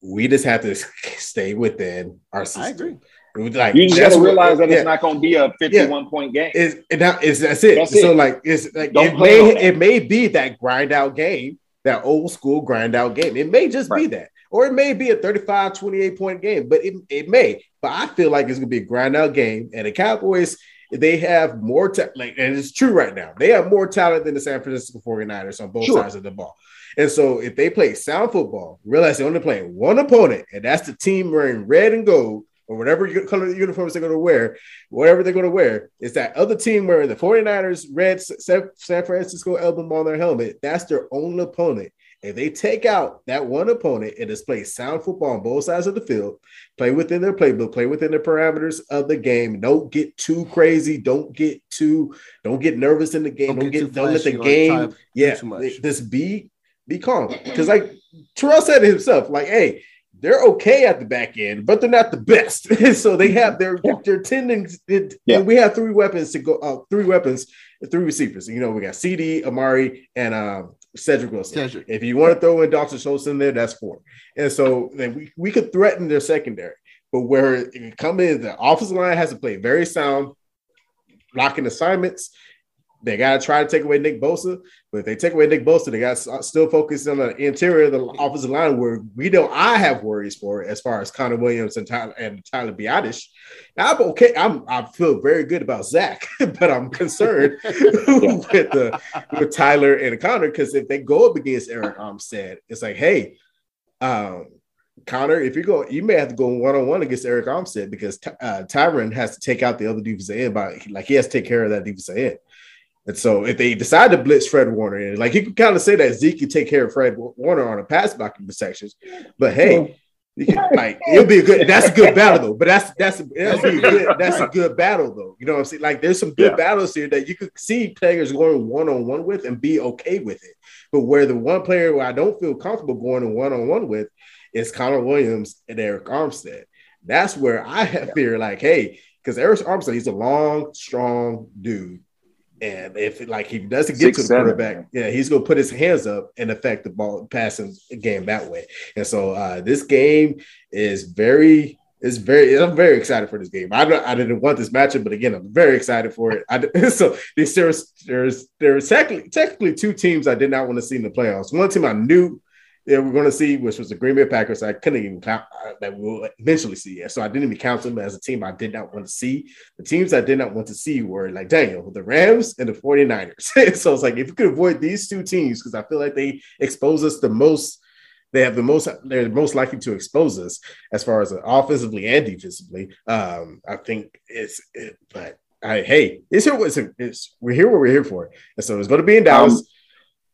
We just have to stay within our system. I agree. Like You just got that's to what- realize that yeah. it's not going to be a 51 point game. And that is that's it. That's so it. like it's like Don't it may it may be that grind out game, that old school grind out game. It may just be that. Or it may be a 35, 28 point game, but it, it may. But I feel like it's gonna be a grind out game. And the Cowboys, they have more talent, like, and it's true right now. They have more talent than the San Francisco 49ers on both Sure. sides of the ball. And so if they play sound football, realize they're only playing one opponent, and that's the team wearing red and gold or whatever color uniforms they're going to wear, whatever they're going to wear, is that other team wearing the 49ers red San Francisco emblem on their helmet. That's their only opponent. If they take out that one opponent and just play sound football on both sides of the field, play within their playbook, play within the parameters of the game. Don't get too crazy. Don't get too, don't get nervous in the game. Don't, too get, don't let the game, try to do yeah, too much. just be, be calm. Because like Terrell said it himself, like, hey, they're okay at the back end, but they're not the best. so they have their Yeah. their tending. Yeah. And we have three weapons to go. Uh, three weapons, three receivers. You know, we got CeeDee, Amari, and um, Cedric Wilson. Cedric. If you want to throw in Dalton Schultz in there, that's four. And so then we, we could threaten their secondary. But where it come in, the offensive line has to play very sound, blocking assignments. They got to try to take away Nick Bosa. But if they take away Nick Bosa, they got to still focus on the interior of the offensive line where we know I have worries for as far as Connor Williams and Tyler, and Tyler Biadasz. Now, I'm okay. I'm, I feel very good about Zach, but I'm concerned with, the, with Tyler and Connor because if they go up against Arik Armstead, it's like, hey, um, Connor, if you go, you may have to go one on one against Arik Armstead because uh, Tyron has to take out the other defensive end, by like he has to take care of that defensive end. And so if they decide to blitz Fred Warner, and like you can kind of say that Zeke can take care of Fred Warner on a pass blocking sections, but hey, you can, like it'll be a good. That's a good battle though. But that's that's that'll be a good. That's a good battle though. You know what I'm saying? Like there's some good Yeah. battles here that you could see players going one on one with and be okay with it. But where the one player where I don't feel comfortable going one on one with is Connor Williams and Arik Armstead. That's where I have fear. Like, hey, because Arik Armstead, he's a long, strong dude. And if like he doesn't get Six, to the seven, quarterback, yeah, he's gonna put his hands up and affect the ball passing game that way. And so uh, this game is very is very I'm very excited for this game. I don't I didn't want this matchup, but again, I'm very excited for it. I, so there's there's there's there's technically technically two teams I did not want to see in the playoffs. One team I knew that we are going to see, which was the Green Bay Packers. I couldn't even count uh, that we'll eventually see. So I didn't even count them as a team I did not want to see. The teams I did not want to see were like Daniel, the Rams and the 49ers. so it's like if you could avoid these two teams, because I feel like they expose us the most. They have the most. They're most likely to expose us as far as offensively and defensively. Um, I think it's. It, but I, hey, it's here. It's, it's we're here. What we're here for. And so it's going to be in Dallas. Um,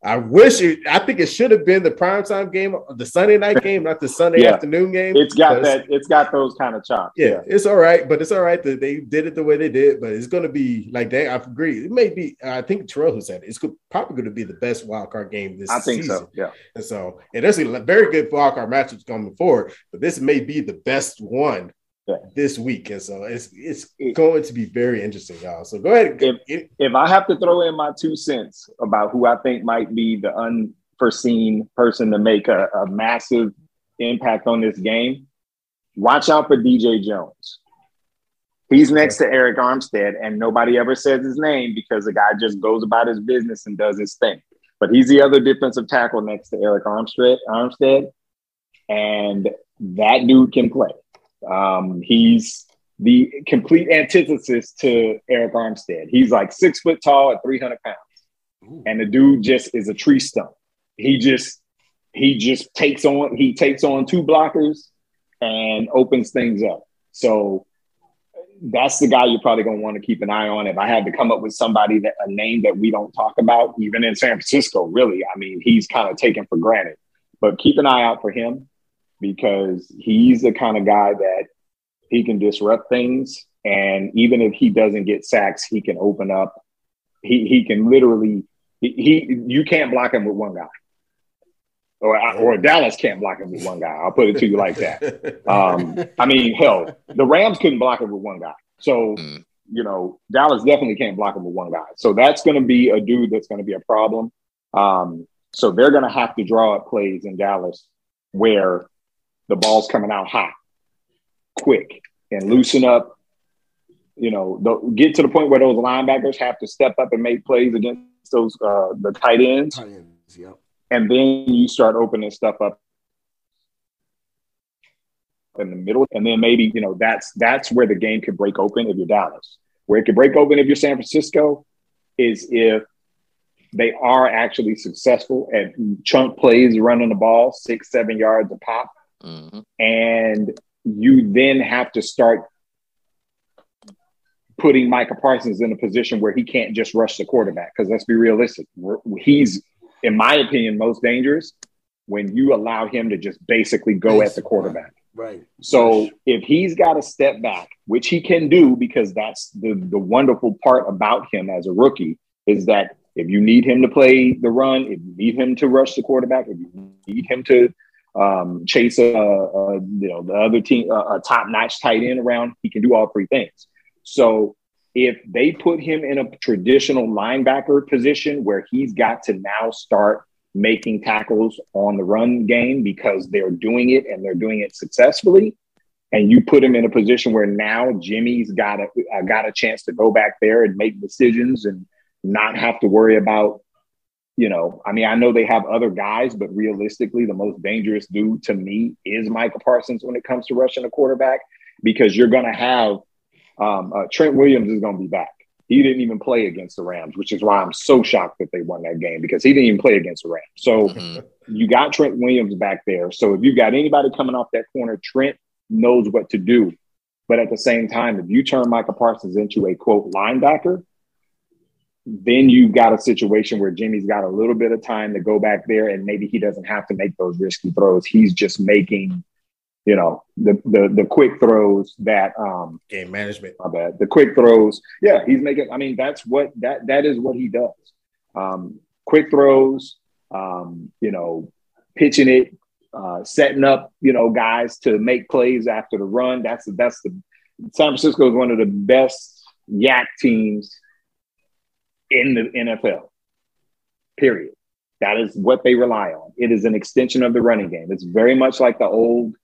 I wish it. I think it should have been the primetime game, the Sunday night game, not the Sunday Yeah. afternoon game. It's got that. It's got those kind of chops. yeah, it's all right, but it's all right that they did it the way they did. But it's going to be like that. I agree. It may be. I think Terrell who said it, it's probably going to be the best wild card game this I think season. so. Yeah. And so, and there's a very good wild card matchups coming forward, but this may be the best one Yeah. This week. And so it's it's It- going to be very interesting, y'all. So go ahead. If- It- If I have to throw in my two cents about who I think might be the unforeseen person to make a, a massive impact on this game, watch out for DJ Jones. He's next to Arik Armstead, and nobody ever says his name because the guy just goes about his business and does his thing. But he's the other defensive tackle next to Arik Armstead, Armstead and that dude can play. Um, he's the complete antithesis to Arik Armstead. He's like six foot tall at 300 pounds, and the dude just is a tree stump. He just he just takes on he takes on two blockers and opens things up. So that's the guy you're probably going to want to keep an eye on. If I had to come up with somebody that a name that we don't talk about, even in San Francisco, really, I mean, he's kind of taken for granted. But keep an eye out for him because he's the kind of guy that he can disrupt things. And even if he doesn't get sacks, he can open up. He he can literally he, he you can't block him with one guy. Or, or Dallas can't block him with one guy. I'll put it to you like that. Um, I mean, hell, the Rams couldn't block him with one guy. So, Mm. you know, Dallas definitely can't block him with one guy. So that's going to be a dude that's going to be a problem. Um, so they're going to have to draw up plays in Dallas where the ball's coming out hot, quick, and loosen up. You know, the, get to the point where those linebackers have to step up and make plays against those uh, the tight ends, Tight ends, yep. and then you start opening stuff up in the middle, and then maybe you know that's that's where the game could break open if you're Dallas. Where it could break open if you're San Francisco is if they are actually successful at chunk plays running the ball six, seven yards a pop. Mhm. And you then have to start putting Micah Parsons in a position where he can't just rush the quarterback. Because let's be realistic, he's, in my opinion, most dangerous when you allow him to just basically go at the quarterback. Right. So if he's got to step back, which he can do because that's the, the wonderful part about him as a rookie, is that if you need him to play the run, if you need him to rush the quarterback, if you need him to um, chase a, a you know the other team a, a top notch tight end around, he can do all three things. So if they put him in a traditional linebacker position where he's got to now start making tackles on the run game because they're doing it and they're doing it successfully, and you put him in a position where now Jimmy's got a uh, got a chance to go back there and make decisions and not have to worry about, you know, I mean, I know they have other guys, but realistically, the most dangerous dude to me is Michael Parsons when it comes to rushing a quarterback because you're going to have um, uh, Trent Williams is going to be back. He didn't even play against the Rams, which is why I'm so shocked that they won that game because he didn't even play against the Rams. So Mhm. you got Trent Williams back there. So if you've got anybody coming off that corner, Trent knows what to do. But at the same time, if you turn Michael Parsons into a quote linebacker, then you've got a situation where Jimmy's got a little bit of time to go back there and maybe he doesn't have to make those risky throws. He's just making, you know, the the the quick throws that um Game management. my bad. The quick throws. Yeah, he's making. I mean, that's what that that is what he does. Um, quick throws. Um, you know, pitching it, uh, setting up. You know, guys to make plays after the run. That's the that's the San Francisco is one of the best YAC teams in the NFL. Period. That is what they rely on. It is an extension of the running game. It's very much like the old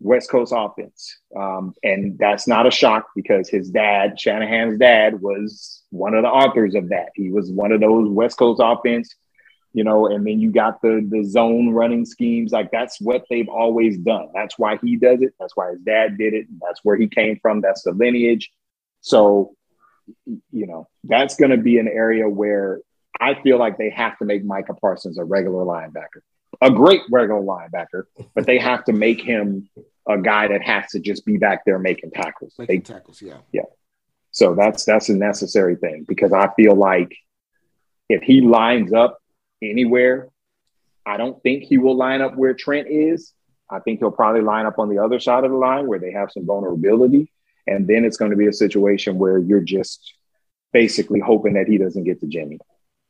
West Coast offense. Um, and that's not a shock because his dad, Shanahan's dad, was one of the authors of that. He was one of those West Coast offense, you know, and then you got the the zone running schemes. Like that's what they've always done. That's why he does it. That's why his dad did it. That's where he came from. That's the lineage. So, you know, that's going to be an area where I feel like they have to make Micah Parsons a regular linebacker, a great regular linebacker, but they have to make him a guy that has to just be back there making tackles. They, Making tackles, yeah. yeah. so that's that's a necessary thing because I feel like if he lines up anywhere, I don't think he will line up where Trent is. I think he'll probably line up on the other side of the line where they have some vulnerability. And then it's going to be a situation where you're just basically hoping that he doesn't get to Jimmy.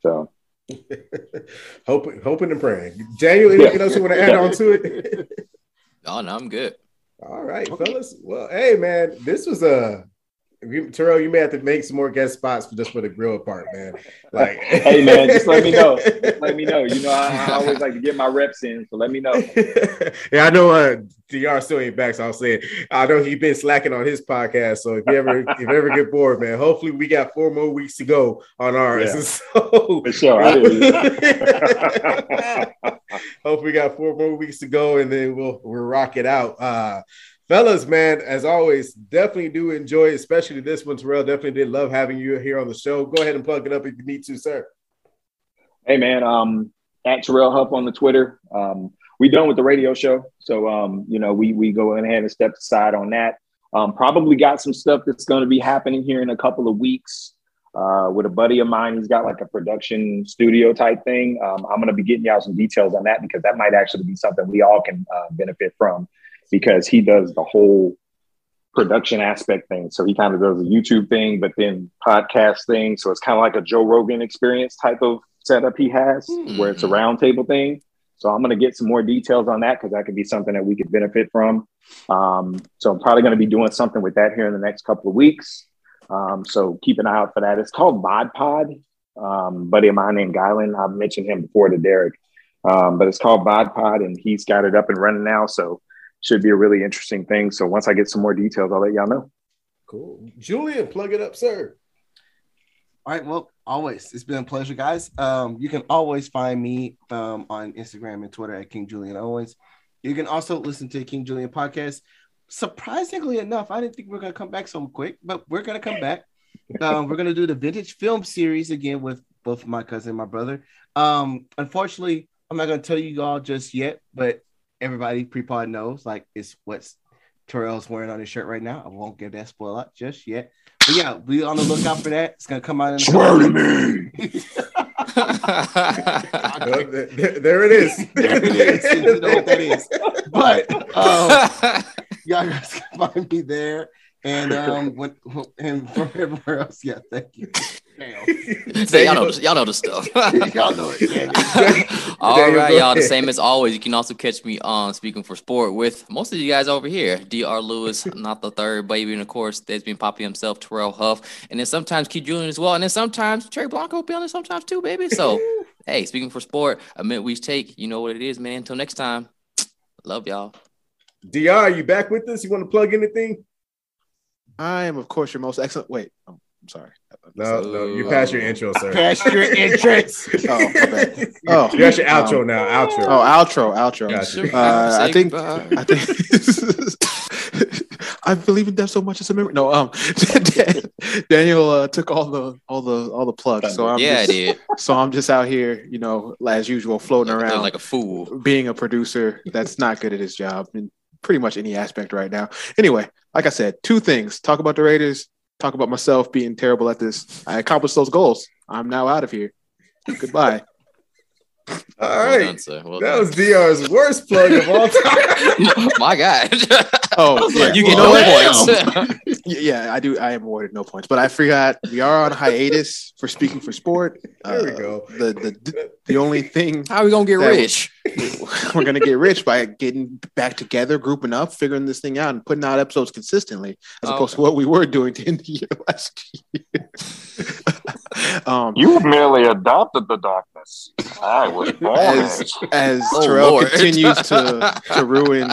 So hoping, hoping and praying. Daniel, anything else you want to add on to it? Oh no, I'm good. All right, fellas. Well, hey, man, this was a. you- Terrell, you may have to make some more guest spots for just for the grill part, man. Like, hey man, just let me know. Just let me know. You know, I, I always like to get my reps in, so let me know. yeah, I know. Uh, Dr. still ain't back, so I'll say it. I know he's been slacking on his podcast. So if you ever, if you ever get bored, man, hopefully we got four more weeks to go on ours. Yeah. So, For sure. Hope we got four more weeks to go, and then we'll we'll rock it out. Uh, fellas, man, as always, definitely do enjoy, especially this one. Terrell definitely did love having you here on the show. Go ahead and plug it up if you need to, sir. Hey man, um, at Terrell Huff on the Twitter. Um, we done with the radio show, so um, you know we we go ahead and step aside on that. Um, probably got some stuff that's going to be happening here in a couple of weeks. Uh, with a buddy of mine, he's got like a production studio type thing. Um, I'm going to be getting y'all some details on that because that might actually be something we all can uh, benefit from because he does the whole production aspect thing. So he kind of does a YouTube thing, but then podcast thing. So it's kind of like a Joe Rogan experience type of setup he has where it's a roundtable thing. So I'm going to get some more details on that because that could be something that we could benefit from. Um, so I'm probably going to be doing something with that here in the next couple of weeks. Um, so keep an eye out for that. It's called Bod Pod. Um, buddy of mine named Gylan. I've mentioned him before to Derek, um, but it's called Bod Pod, and he's got it up and running now. So should be a really interesting thing. So once I get some more details, I'll let y'all know. Cool, Julian, plug it up, sir. All right. Well, always. It's been a pleasure, guys. Um, you can always find me um, on Instagram and Twitter at King Julian Owens. You can also listen to the King Julian podcast. Surprisingly enough, I didn't think we are gonna come back so quick, but we're gonna come back. um, we're gonna do the vintage film series again with both my cousin and my brother. Um, unfortunately, I'm not gonna tell you all just yet, but everybody pre-pod knows like it's what's Terrell's wearing on his shirt right now. I won't give that spoil out just yet. But yeah, be on the lookout for that. It's gonna come out in a Swear to me. Well, th- th- there it is. There it is. You know what that is. But um, y'all guys can find me there. And um, what and from everywhere else, yeah, thank you. Damn. Say, y'all know, y'all know the stuff. y'all know it. Yeah. All Daniel, right, y'all. The same as always. You can also catch me on Speaking for Sport with most of you guys over here. Dr. Lewis, not the third baby, and of course, there's been Poppy himself, Terrell Huff, and then sometimes Keith Julian as well, and then sometimes Cherry Blanco will be on there sometimes too, baby. So, hey, Speaking for Sport, a minute we take. You know what it is, man. Until next time, love y'all. Dr, are you back with us? You want to plug anything? I am, of course, your most excellent. Wait, oh, I'm sorry. No, no, you passed your intro, sir. Pass your entrance. Oh, my bad. Oh, That's your outro um, now. Outro. Oh, outro, outro. Gotcha. Uh, I think- I think I believe in death so much as a memory. No, um, Daniel uh, took all the all the all the plugs, so I'm yeah, I just, did. so I'm just out here, you know, as usual, floating Look around, like a fool. being a producer that's not good at his job in pretty much any aspect right now. Anyway, like I said, two things: talk about the Raiders, talk about myself being terrible at this. I accomplished those goals. I'm now out of here. Goodbye. All Well right. done. Well that done. was Dr's worst plug of all time. My God. Oh, yeah. you You get know no points. Yeah, I do. I am awarded no points, but I forgot we are on hiatus for speaking for sport. There we Uh, go. The the the only thing How are we gonna get rich? we're gonna get rich by getting back together, grouping up, figuring this thing out, and putting out episodes consistently, as Oh, opposed to what we were doing to end the year last year. Um, You merely adopted the darkness. I was born as as Oh, Terrell Lord. continues to to ruin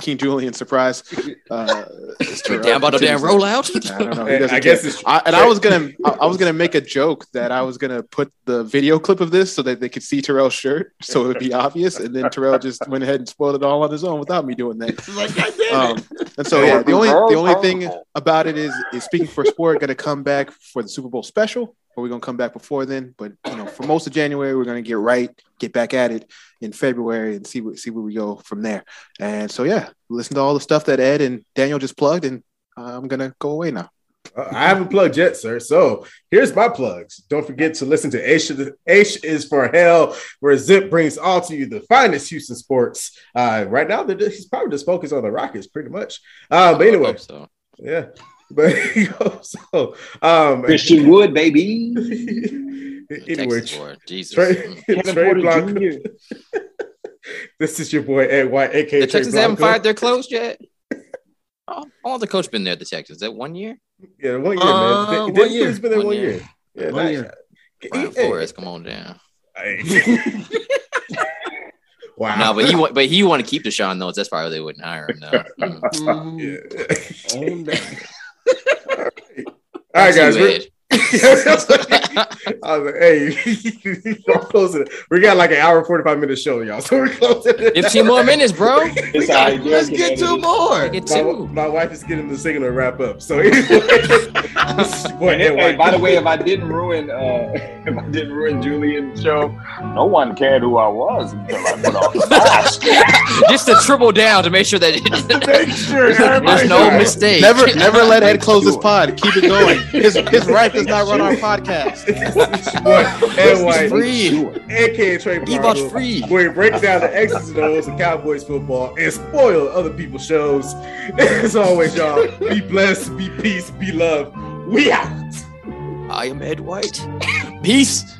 King Julian surprise. Uh, as Damn about the damn continues to- rollout. I don't know. He I care. guess it's I, and I was gonna, I, I was gonna make a joke that I was gonna put the video clip of this so that they could see Terrell's shirt, so it would be obvious. And then Terrell just went ahead and spoiled it all on his own without me doing that. like, God damn it. Um, and so yeah, the only the only thing about it is is speaking for sport going to come back for the Super Bowl special, or we're gonna come back before then. But you know, for most of January, we're gonna get right, get back at it in February, and see what see where we go from there. And so yeah, listen to all the stuff that Ed and Daniel just plugged, and I'm gonna go away now. Uh, I haven't plugged yet, sir. So here's my plugs. Don't forget to listen to H, H is for Hell, where Zip brings all to you the finest Houston sports. Uh, right now, just, he's probably just focused on the Rockets pretty much. Uh, but anyway, hope so. yeah. But so, um, Christian Wood, baby. anyway, Texas boy. Jesus. Trey, Mm. Kevin Trey Porter Blanco. This is your boy Ed White, aka The Trey Texans haven't fired their coach yet. Oh, how long the coach been there? at The Texans? Is that one year? Yeah, one year, Uh, man. one Dennis year. has been there One one year. year. Yeah, One that- year. Brian Hey, Flores, come on down. wow. No, but he wa- but he want to keep Deshaun though. That's probably they wouldn't hire him. No. Mm. Yeah. Own that. All right, guys. We're- bad. I was like, hey, y'all closing it. We got like an hour and 45 minute show, y'all. So we're closing it. 15 more minutes, bro. It's all right. Let's get two more. Get My, two. my wife is getting the signal to wrap up. So anyway, this is your boy, And Ed if- hey, by the way, if I didn't ruin, uh, if I didn't ruin Julian's show, no one cared who I was until I put on the mask. Just to triple down to make sure that Make sure there's no mistake. Never, never let Ed close his pod. Keep it going. His his wife does not run our podcast. This is boy, Ed White, free. aka Trey Evox Blanco. free. where we break down the X's and O's of Cowboys football and spoil other people's shows. As always, y'all, be blessed, be peace, be love. We out. I am Ed White. Peace.